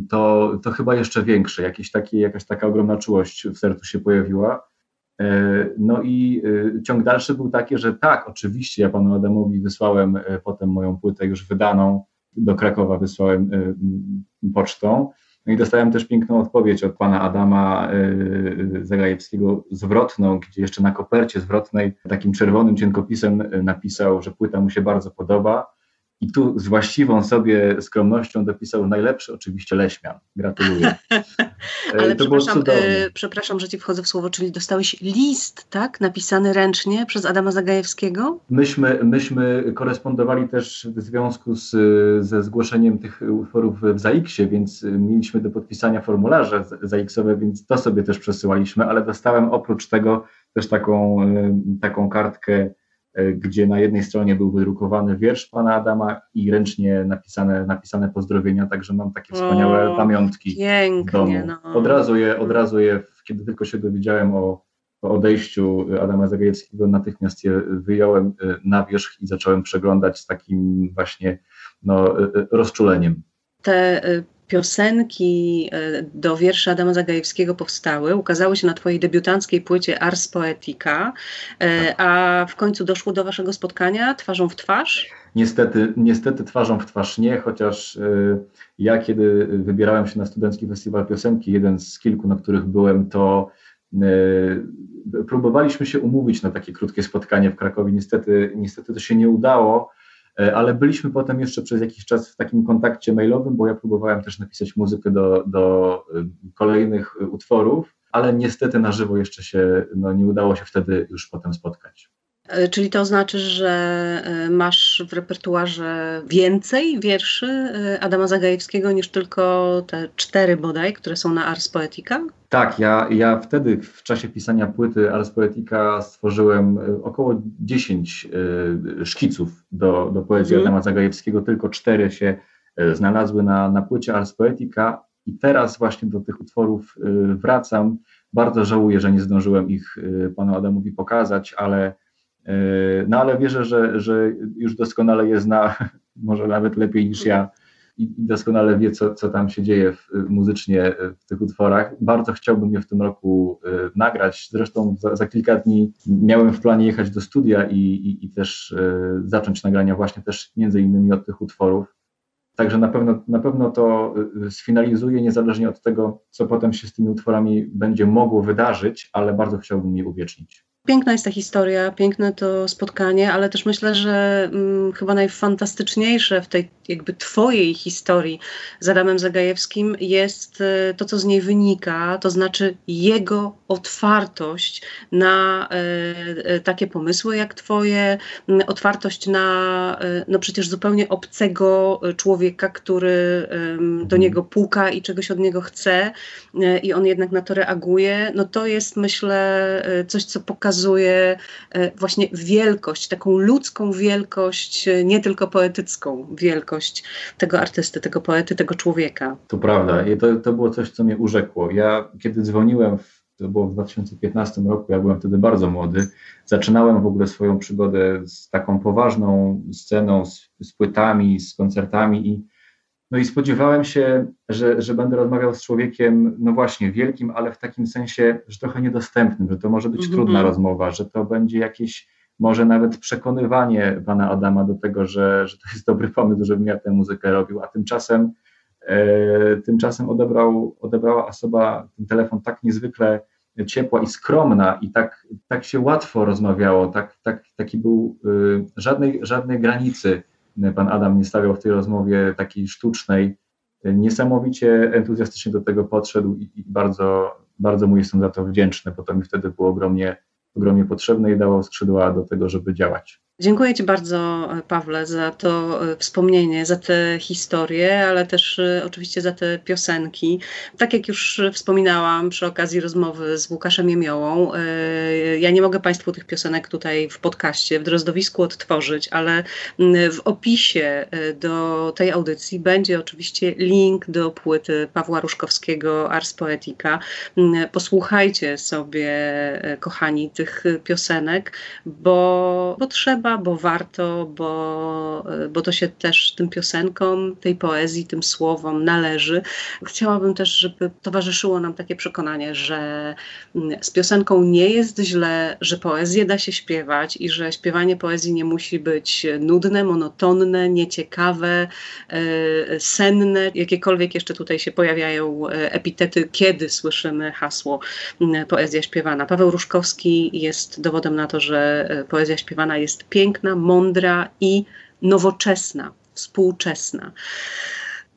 to, to chyba jeszcze większe. Jakieś takie, jakaś taka ogromna czułość w sercu się pojawiła. E, no i e, ciąg dalszy był taki, że tak, oczywiście ja panu Adamowi wysłałem e, potem moją płytę już wydaną do Krakowa, wysłałem pocztą. No i dostałem też piękną odpowiedź od pana Adama Zagajewskiego zwrotną, gdzie jeszcze na kopercie zwrotnej takim czerwonym cienkopisem napisał, że płyta mu się bardzo podoba i tu z właściwą sobie skromnością dopisał najlepszy oczywiście Leśmian. Gratuluję. Ale to przepraszam, e, przepraszam, że ci wchodzę w słowo, czyli dostałeś list, tak? Napisany ręcznie przez Adama Zagajewskiego? Myśmy, myśmy korespondowali też w związku z, ze zgłoszeniem tych utworów w ZAX-ie, więc mieliśmy do podpisania formularze ZAX-owe, więc to sobie też przesyłaliśmy, ale dostałem oprócz tego też taką, e, taką kartkę E, gdzie na jednej stronie był wydrukowany wiersz pana Adama i ręcznie napisane, napisane pozdrowienia, także mam takie wspaniałe o, pamiątki pięknie, w domu. No. Od razu je, od razu je, kiedy tylko się dowiedziałem o, o odejściu Adama Zagajewskiego, natychmiast je wyjąłem e, na wierzch i zacząłem przeglądać z takim właśnie no, e, rozczuleniem. Te piosenki e, do wierszy Adama Zagajewskiego powstały, ukazały się na twojej debiutanckiej płycie Ars Poetica, e, a w końcu doszło do waszego spotkania twarzą w twarz? Niestety, niestety twarzą w twarz nie, chociaż e, ja kiedy wybierałem się na Studencki Festiwal Piosenki, jeden z kilku, na których byłem, to próbowaliśmy się umówić na takie krótkie spotkanie w Krakowie. Niestety, niestety to się nie udało. E, ale byliśmy potem jeszcze przez jakiś czas w takim kontakcie mailowym, bo ja próbowałem też napisać muzykę do, do e, kolejnych utworów, ale niestety na żywo jeszcze się no, nie udało się wtedy już potem spotkać. E, czyli to znaczy, że e, masz w repertuarze więcej wierszy e, Adama Zagajewskiego niż tylko te cztery bodaj, które są na Ars Poetica? Tak, ja, ja wtedy w czasie pisania płyty Ars Poetica stworzyłem około 10 szkiców do, do poezji mm. Adama Zagajewskiego, tylko cztery się znalazły na, na płycie Ars Poetica i teraz właśnie do tych utworów wracam. Bardzo żałuję, że nie zdążyłem ich panu Adamowi pokazać, ale no ale wierzę, że, że już doskonale je zna, może nawet lepiej niż ja i doskonale wie, co, co tam się dzieje w, muzycznie w tych utworach. Bardzo chciałbym je w tym roku y, nagrać. Zresztą za, za kilka dni miałem w planie jechać do studia i, i, i też y, zacząć nagrania właśnie też między innymi od tych utworów. Także na pewno, na pewno to sfinalizuję, niezależnie od tego, co potem się z tymi utworami będzie mogło wydarzyć, ale bardzo chciałbym je uwiecznić. Piękna jest ta historia, piękne to spotkanie, ale też myślę, że mm, chyba najfantastyczniejsze w tej jakby twojej historii z Adamem Zagajewskim jest y, to, co z niej wynika, to znaczy jego otwartość na y, y, takie pomysły jak twoje, mm, otwartość na no przecież zupełnie obcego człowieka, który do mhm. niego puka i czegoś od niego chce i on jednak na to reaguje, no to jest myślę coś, co pokazuje pokazuje e, właśnie wielkość, taką ludzką wielkość, e, nie tylko poetycką wielkość tego artysty, tego poety, tego człowieka. To prawda. I to, to było coś, co mnie urzekło. Ja kiedy dzwoniłem w to było w 2015 roku, ja byłem wtedy bardzo młody. Zaczynałem w ogóle swoją przygodę z taką poważną sceną, z, z płytami, z koncertami i no i spodziewałem się, że, że będę rozmawiał z człowiekiem, no właśnie, wielkim, ale w takim sensie, że trochę niedostępnym, że to może być mm -hmm. trudna rozmowa, że to będzie jakieś może nawet przekonywanie pana Adama do tego, że, że to jest dobry pomysł, żebym ja tę muzykę robił, a tymczasem e, tymczasem odebrał, odebrała osoba ten telefon tak niezwykle ciepła i skromna i tak, tak się łatwo rozmawiało, tak, tak, taki był y, żadnej, żadnej granicy pan Adam nie stawiał w tej rozmowie takiej sztucznej. Niesamowicie entuzjastycznie do tego podszedł i, i bardzo, bardzo mu jestem za to wdzięczny, bo to mi wtedy było ogromnie, ogromnie potrzebne i dało skrzydła do tego, żeby działać. Dziękuję Ci bardzo, Pawle, za to e, wspomnienie, za te historie, ale też e, oczywiście za te piosenki. Tak jak już wspominałam przy okazji rozmowy z Łukaszem Jemiołą, e, ja nie mogę Państwu tych piosenek tutaj w podcaście, w Drozdowisku odtworzyć, ale w opisie do tej audycji będzie oczywiście link do płyty Pawła Ruszkowskiego Ars Poetica. Posłuchajcie sobie, kochani, tych piosenek, bo, bo trzeba bo warto, bo, bo to się też tym piosenkom, tej poezji, tym słowom należy. Chciałabym też, żeby towarzyszyło nam takie przekonanie, że mm, z piosenką nie jest źle, że poezję da się śpiewać i że śpiewanie poezji nie musi być nudne, monotonne, nieciekawe, e, senne, jakiekolwiek jeszcze tutaj się pojawiają e, epitety, kiedy słyszymy hasło mm, poezja śpiewana. Paweł Różkowski jest dowodem na to, że e, poezja śpiewana jest piękna, piękna, mądra i nowoczesna, współczesna.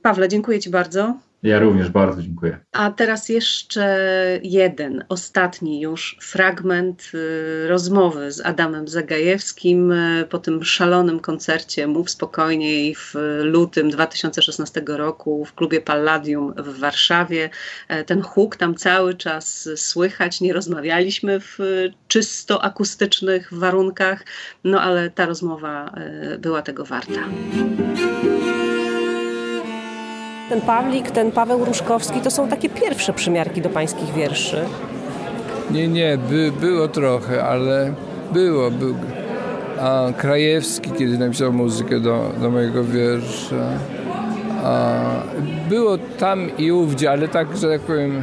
Pawle, dziękuję Ci bardzo. Ja również bardzo dziękuję. A teraz jeszcze jeden, ostatni już fragment y, rozmowy z Adamem Zagajewskim y, po tym szalonym koncercie Mów Spokojniej w lutym 2016 roku w klubie Palladium w Warszawie. E, ten huk tam cały czas słychać. Nie rozmawialiśmy w czysto akustycznych warunkach, no ale ta rozmowa y, była tego warta ten Pawlik, ten Paweł Różkowski, to są takie pierwsze przymiarki do pańskich wierszy. Nie, nie, by, było trochę, ale było. Był. A Krajewski kiedy napisał muzykę do, do mojego wiersza. A było tam i ówdzie, ale tak, że tak powiem,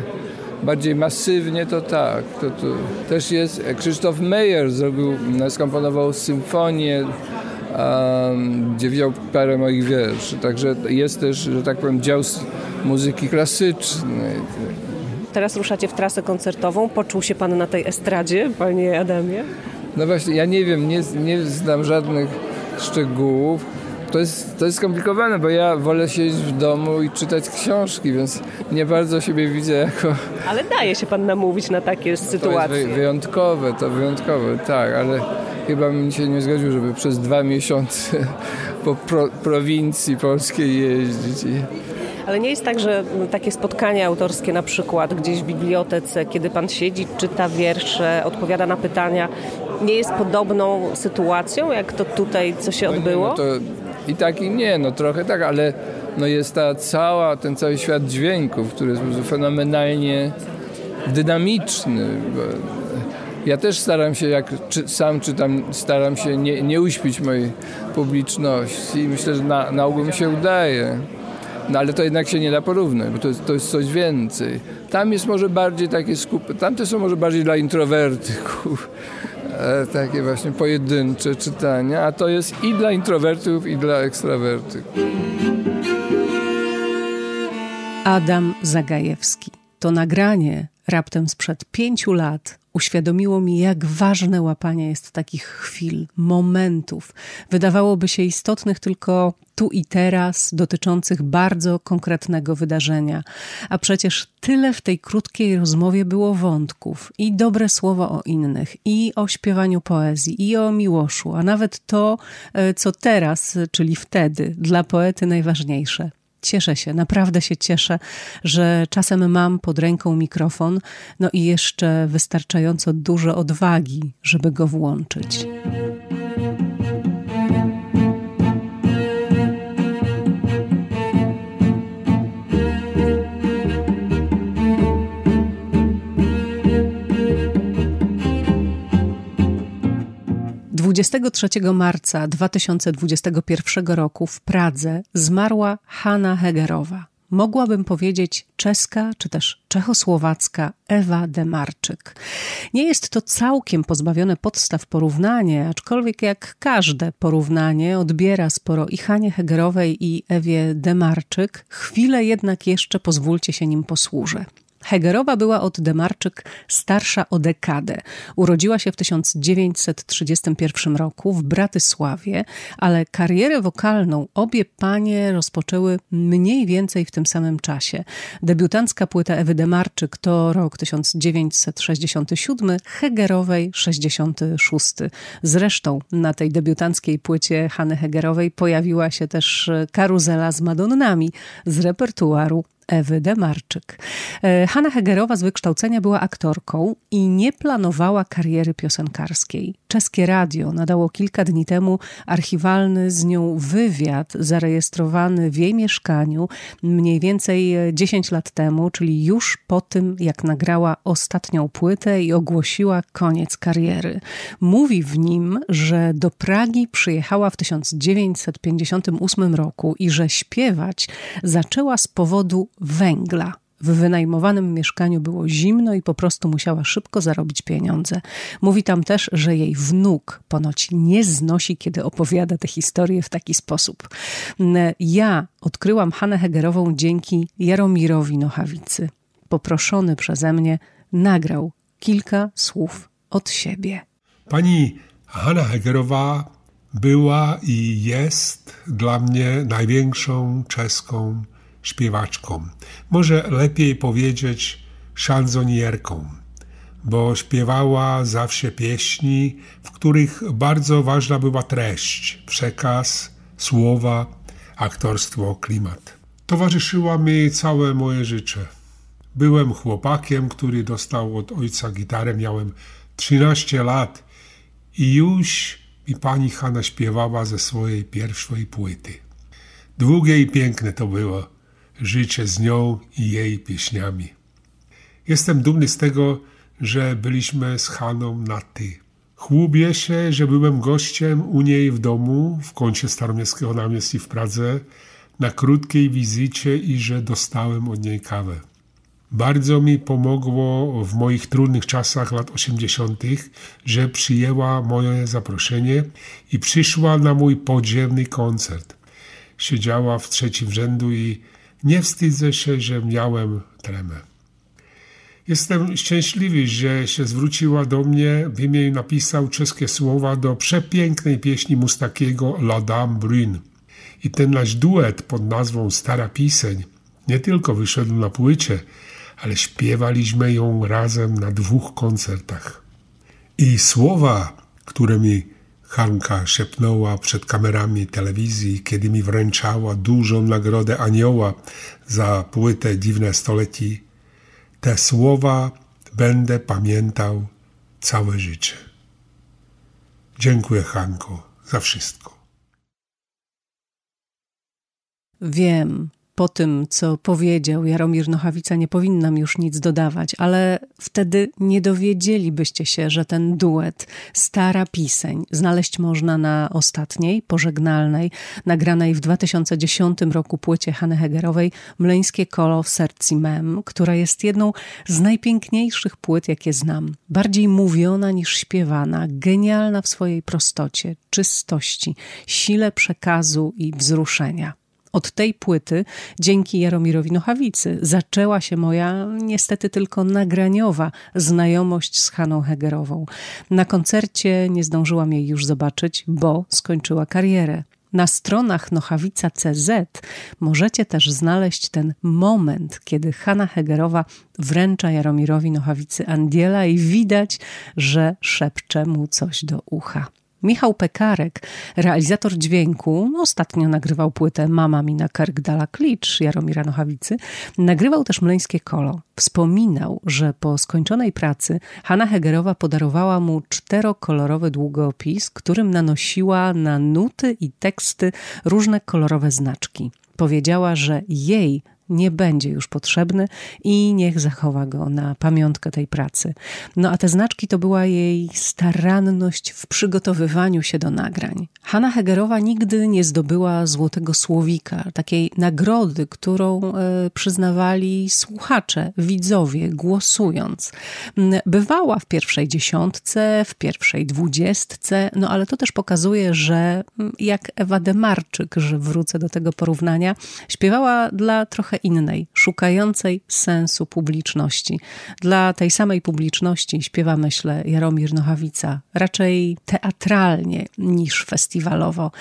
bardziej masywnie to tak. To, to też jest, Krzysztof Meyer zrobił, skomponował symfonię gdzie wziął parę moich wierszy. Także jest też, że tak powiem, dział muzyki klasycznej. Teraz ruszacie w trasę koncertową. Poczuł się pan na tej estradzie, panie Adamie? No właśnie, ja nie wiem, nie, nie znam żadnych szczegółów. To jest, to jest skomplikowane, bo ja wolę siedzieć w domu i czytać książki, więc nie bardzo siebie widzę jako... Ale daje się pan namówić na takie sytuacje. To jest wyjątkowe, to wyjątkowe, tak, ale chyba bym się nie zgodził, żeby przez dwa miesiące po pro, prowincji polskiej jeździć. Ale nie jest tak, że takie spotkania autorskie na przykład gdzieś w bibliotece, kiedy pan siedzi, czyta wiersze, odpowiada na pytania, nie jest podobną sytuacją, jak to tutaj, co się odbyło? No, to I tak i nie, no trochę tak, ale no jest ta cała, ten cały świat dźwięków, który jest fenomenalnie dynamiczny. Ja też staram się, jak czy, sam czytam, staram się nie, nie uśpić mojej publiczności myślę, że na, na ogół mi się udaje. No ale to jednak się nie da porównać, bo to jest, to jest coś więcej. Tam jest może bardziej takie skup... Tamte są może bardziej dla introwertyków. E, takie właśnie pojedyncze czytania, a to jest i dla introwertyków, i dla ekstrawertyków. Adam Zagajewski. To nagranie raptem sprzed pięciu lat uświadomiło mi, jak ważne łapanie jest takich chwil, momentów, wydawałoby się istotnych tylko tu i teraz, dotyczących bardzo konkretnego wydarzenia. A przecież tyle w tej krótkiej rozmowie było wątków i dobre słowo o innych, i o śpiewaniu poezji, i o miłoszu, a nawet to, e, co teraz, czyli wtedy, dla poety najważniejsze Cieszę się, naprawdę się cieszę, że czasem mam pod ręką mikrofon, no i jeszcze wystarczająco dużo odwagi, żeby go włączyć. 23 marca 2021 roku w Pradze zmarła Hanna Hegerowa. Mogłabym powiedzieć czeska czy też czechosłowacka Ewa Demarczyk. Nie jest to całkiem pozbawione podstaw porównanie, aczkolwiek jak każde porównanie odbiera sporo i Hanie Hegerowej i Ewie Demarczyk, chwilę jednak jeszcze pozwólcie się nim posłużę. Hegerowa była od Demarczyk starsza o dekadę. Urodziła się w 1931 roku w Bratysławie, ale karierę wokalną obie panie rozpoczęły mniej więcej w tym samym czasie. Debiutancka płyta Ewy Demarczyk to rok 1967, Hegerowej 66. Zresztą na tej debiutanckiej płycie Hany Hegerowej pojawiła się też karuzela z Madonnami z repertuaru Ewy Demarczyk. E, Hanna Hegerowa z wykształcenia była aktorką i nie planowała kariery piosenkarskiej. Czeskie radio nadało kilka dni temu archiwalny z nią wywiad zarejestrowany w jej mieszkaniu mniej więcej 10 lat temu, czyli już po tym, jak nagrała ostatnią płytę i ogłosiła koniec kariery. Mówi w nim, że do Pragi przyjechała w 1958 roku i że śpiewać zaczęła z powodu węgla. W wynajmowanym mieszkaniu było zimno i po prostu musiała szybko zarobić pieniądze. Mówi tam też, że jej wnuk ponoć nie znosi, kiedy opowiada tę historię w taki sposób. Ja odkryłam Hanę Hegerową dzięki Jaromirowi Nochawicy. Poproszony przeze mnie nagrał kilka słów od siebie. Pani Hanna Hegerowa była i jest dla mnie największą czeską śpiewaczką. Może lepiej powiedzieć szanzonierką, bo śpiewała zawsze pieśni, w których bardzo ważna była treść, przekaz, słowa, aktorstwo, klimat. Towarzyszyła mi całe moje życie. Byłem chłopakiem, który dostał od ojca gitarę, miałem 13 lat i już mi pani Hanna śpiewała ze swojej pierwszej płyty. Długie i piękne to było życie z nią i jej pieśniami. Jestem dumny z tego, że byliśmy z Haną na ty. Chłubię się, że byłem gościem u niej w domu w kącie Staromiejskiego na w Pradze na krótkiej wizycie i że dostałem od niej kawę. Bardzo mi pomogło w moich trudnych czasach lat 80., że przyjęła moje zaproszenie i przyszła na mój podziemny koncert. Siedziała w trzecim rzędu i nie wstydzę się, że miałem tremę. Jestem szczęśliwy, że się zwróciła do mnie, bym jej napisał czeskie słowa do przepięknej pieśni Mustakiego La Dame Brune. I ten nasz duet pod nazwą Stara Piseń nie tylko wyszedł na płycie, ale śpiewaliśmy ją razem na dwóch koncertach. I słowa, które mi Hanka szepnęła przed kamerami telewizji, kiedy mi wręczała dużą nagrodę anioła za płytę Dziwne Stoleci. Te słowa będę pamiętał całe życie. Dziękuję, Hanko, za wszystko. Wiem, po tym, co powiedział Jaromir Nochawica, nie powinnam już nic dodawać, ale wtedy nie dowiedzielibyście się, że ten duet Stara Piseń znaleźć można na ostatniej, pożegnalnej, nagranej w 2010 roku płycie Hany Hegerowej Mleńskie Kolo w mem, która jest jedną z najpiękniejszych płyt, jakie znam. Bardziej mówiona niż śpiewana, genialna w swojej prostocie, czystości, sile przekazu i wzruszenia. Od tej płyty, dzięki Jaromirowi Nochawicy, zaczęła się moja niestety tylko nagraniowa znajomość z Haną Hegerową. Na koncercie nie zdążyłam jej już zobaczyć, bo skończyła karierę. Na stronach Nochawica.cz możecie też znaleźć ten moment, kiedy Hanna Hegerowa wręcza Jaromirowi Nochawicy Andiela i widać, że szepcze mu coś do ucha. Michał Pekarek, realizator dźwięku, ostatnio nagrywał płytę Mama mi na kark dala klicz Jaromira Nochawicy, nagrywał też Mleńskie Kolo. Wspominał, że po skończonej pracy Hanna Hegerowa podarowała mu czterokolorowy długopis, którym nanosiła na nuty i teksty różne kolorowe znaczki. Powiedziała, że jej nie będzie już potrzebny i niech zachowa go na pamiątkę tej pracy. No a te znaczki to była jej staranność w przygotowywaniu się do nagrań. Hanna Hegerowa nigdy nie zdobyła złotego słowika, takiej nagrody, którą e, przyznawali słuchacze, widzowie, głosując. Mm, bywała w pierwszej dziesiątce, w pierwszej dwudziestce, no ale to też pokazuje, że mm, jak Ewa Demarczyk, że wrócę do tego porównania, śpiewała dla trochę innej, szukającej sensu publiczności. Dla tej samej publiczności śpiewa, myślę, Jaromir Nochawica, raczej teatralnie niż festiwalowo.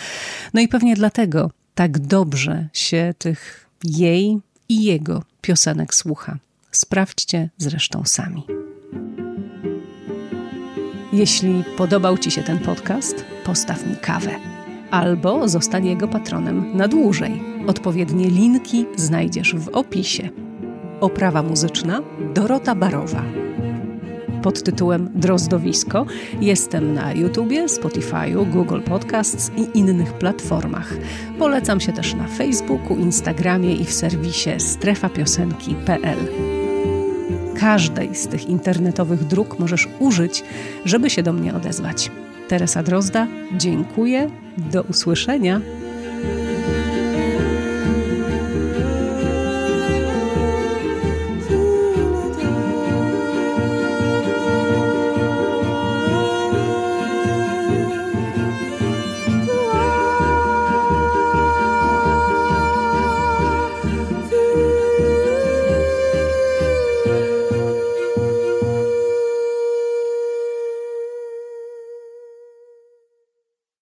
No i pewnie dlatego tak dobrze się tych jej i jego piosenek słucha. Sprawdźcie zresztą sami. Jeśli podobał Ci się ten podcast, postaw mi kawę albo zostań jego patronem na dłużej. Odpowiednie linki znajdziesz w opisie. Oprawa muzyczna Dorota Barowa. Pod tytułem Drozdowisko jestem na YouTubie, Spotify'u, Google Podcasts i innych platformach. Polecam się też na Facebooku, Instagramie i w serwisie strefapiosenki.pl. Każdej z tych internetowych dróg możesz użyć, żeby się do mnie odezwać. Teresa Drozda, dziękuję. Do usłyszenia.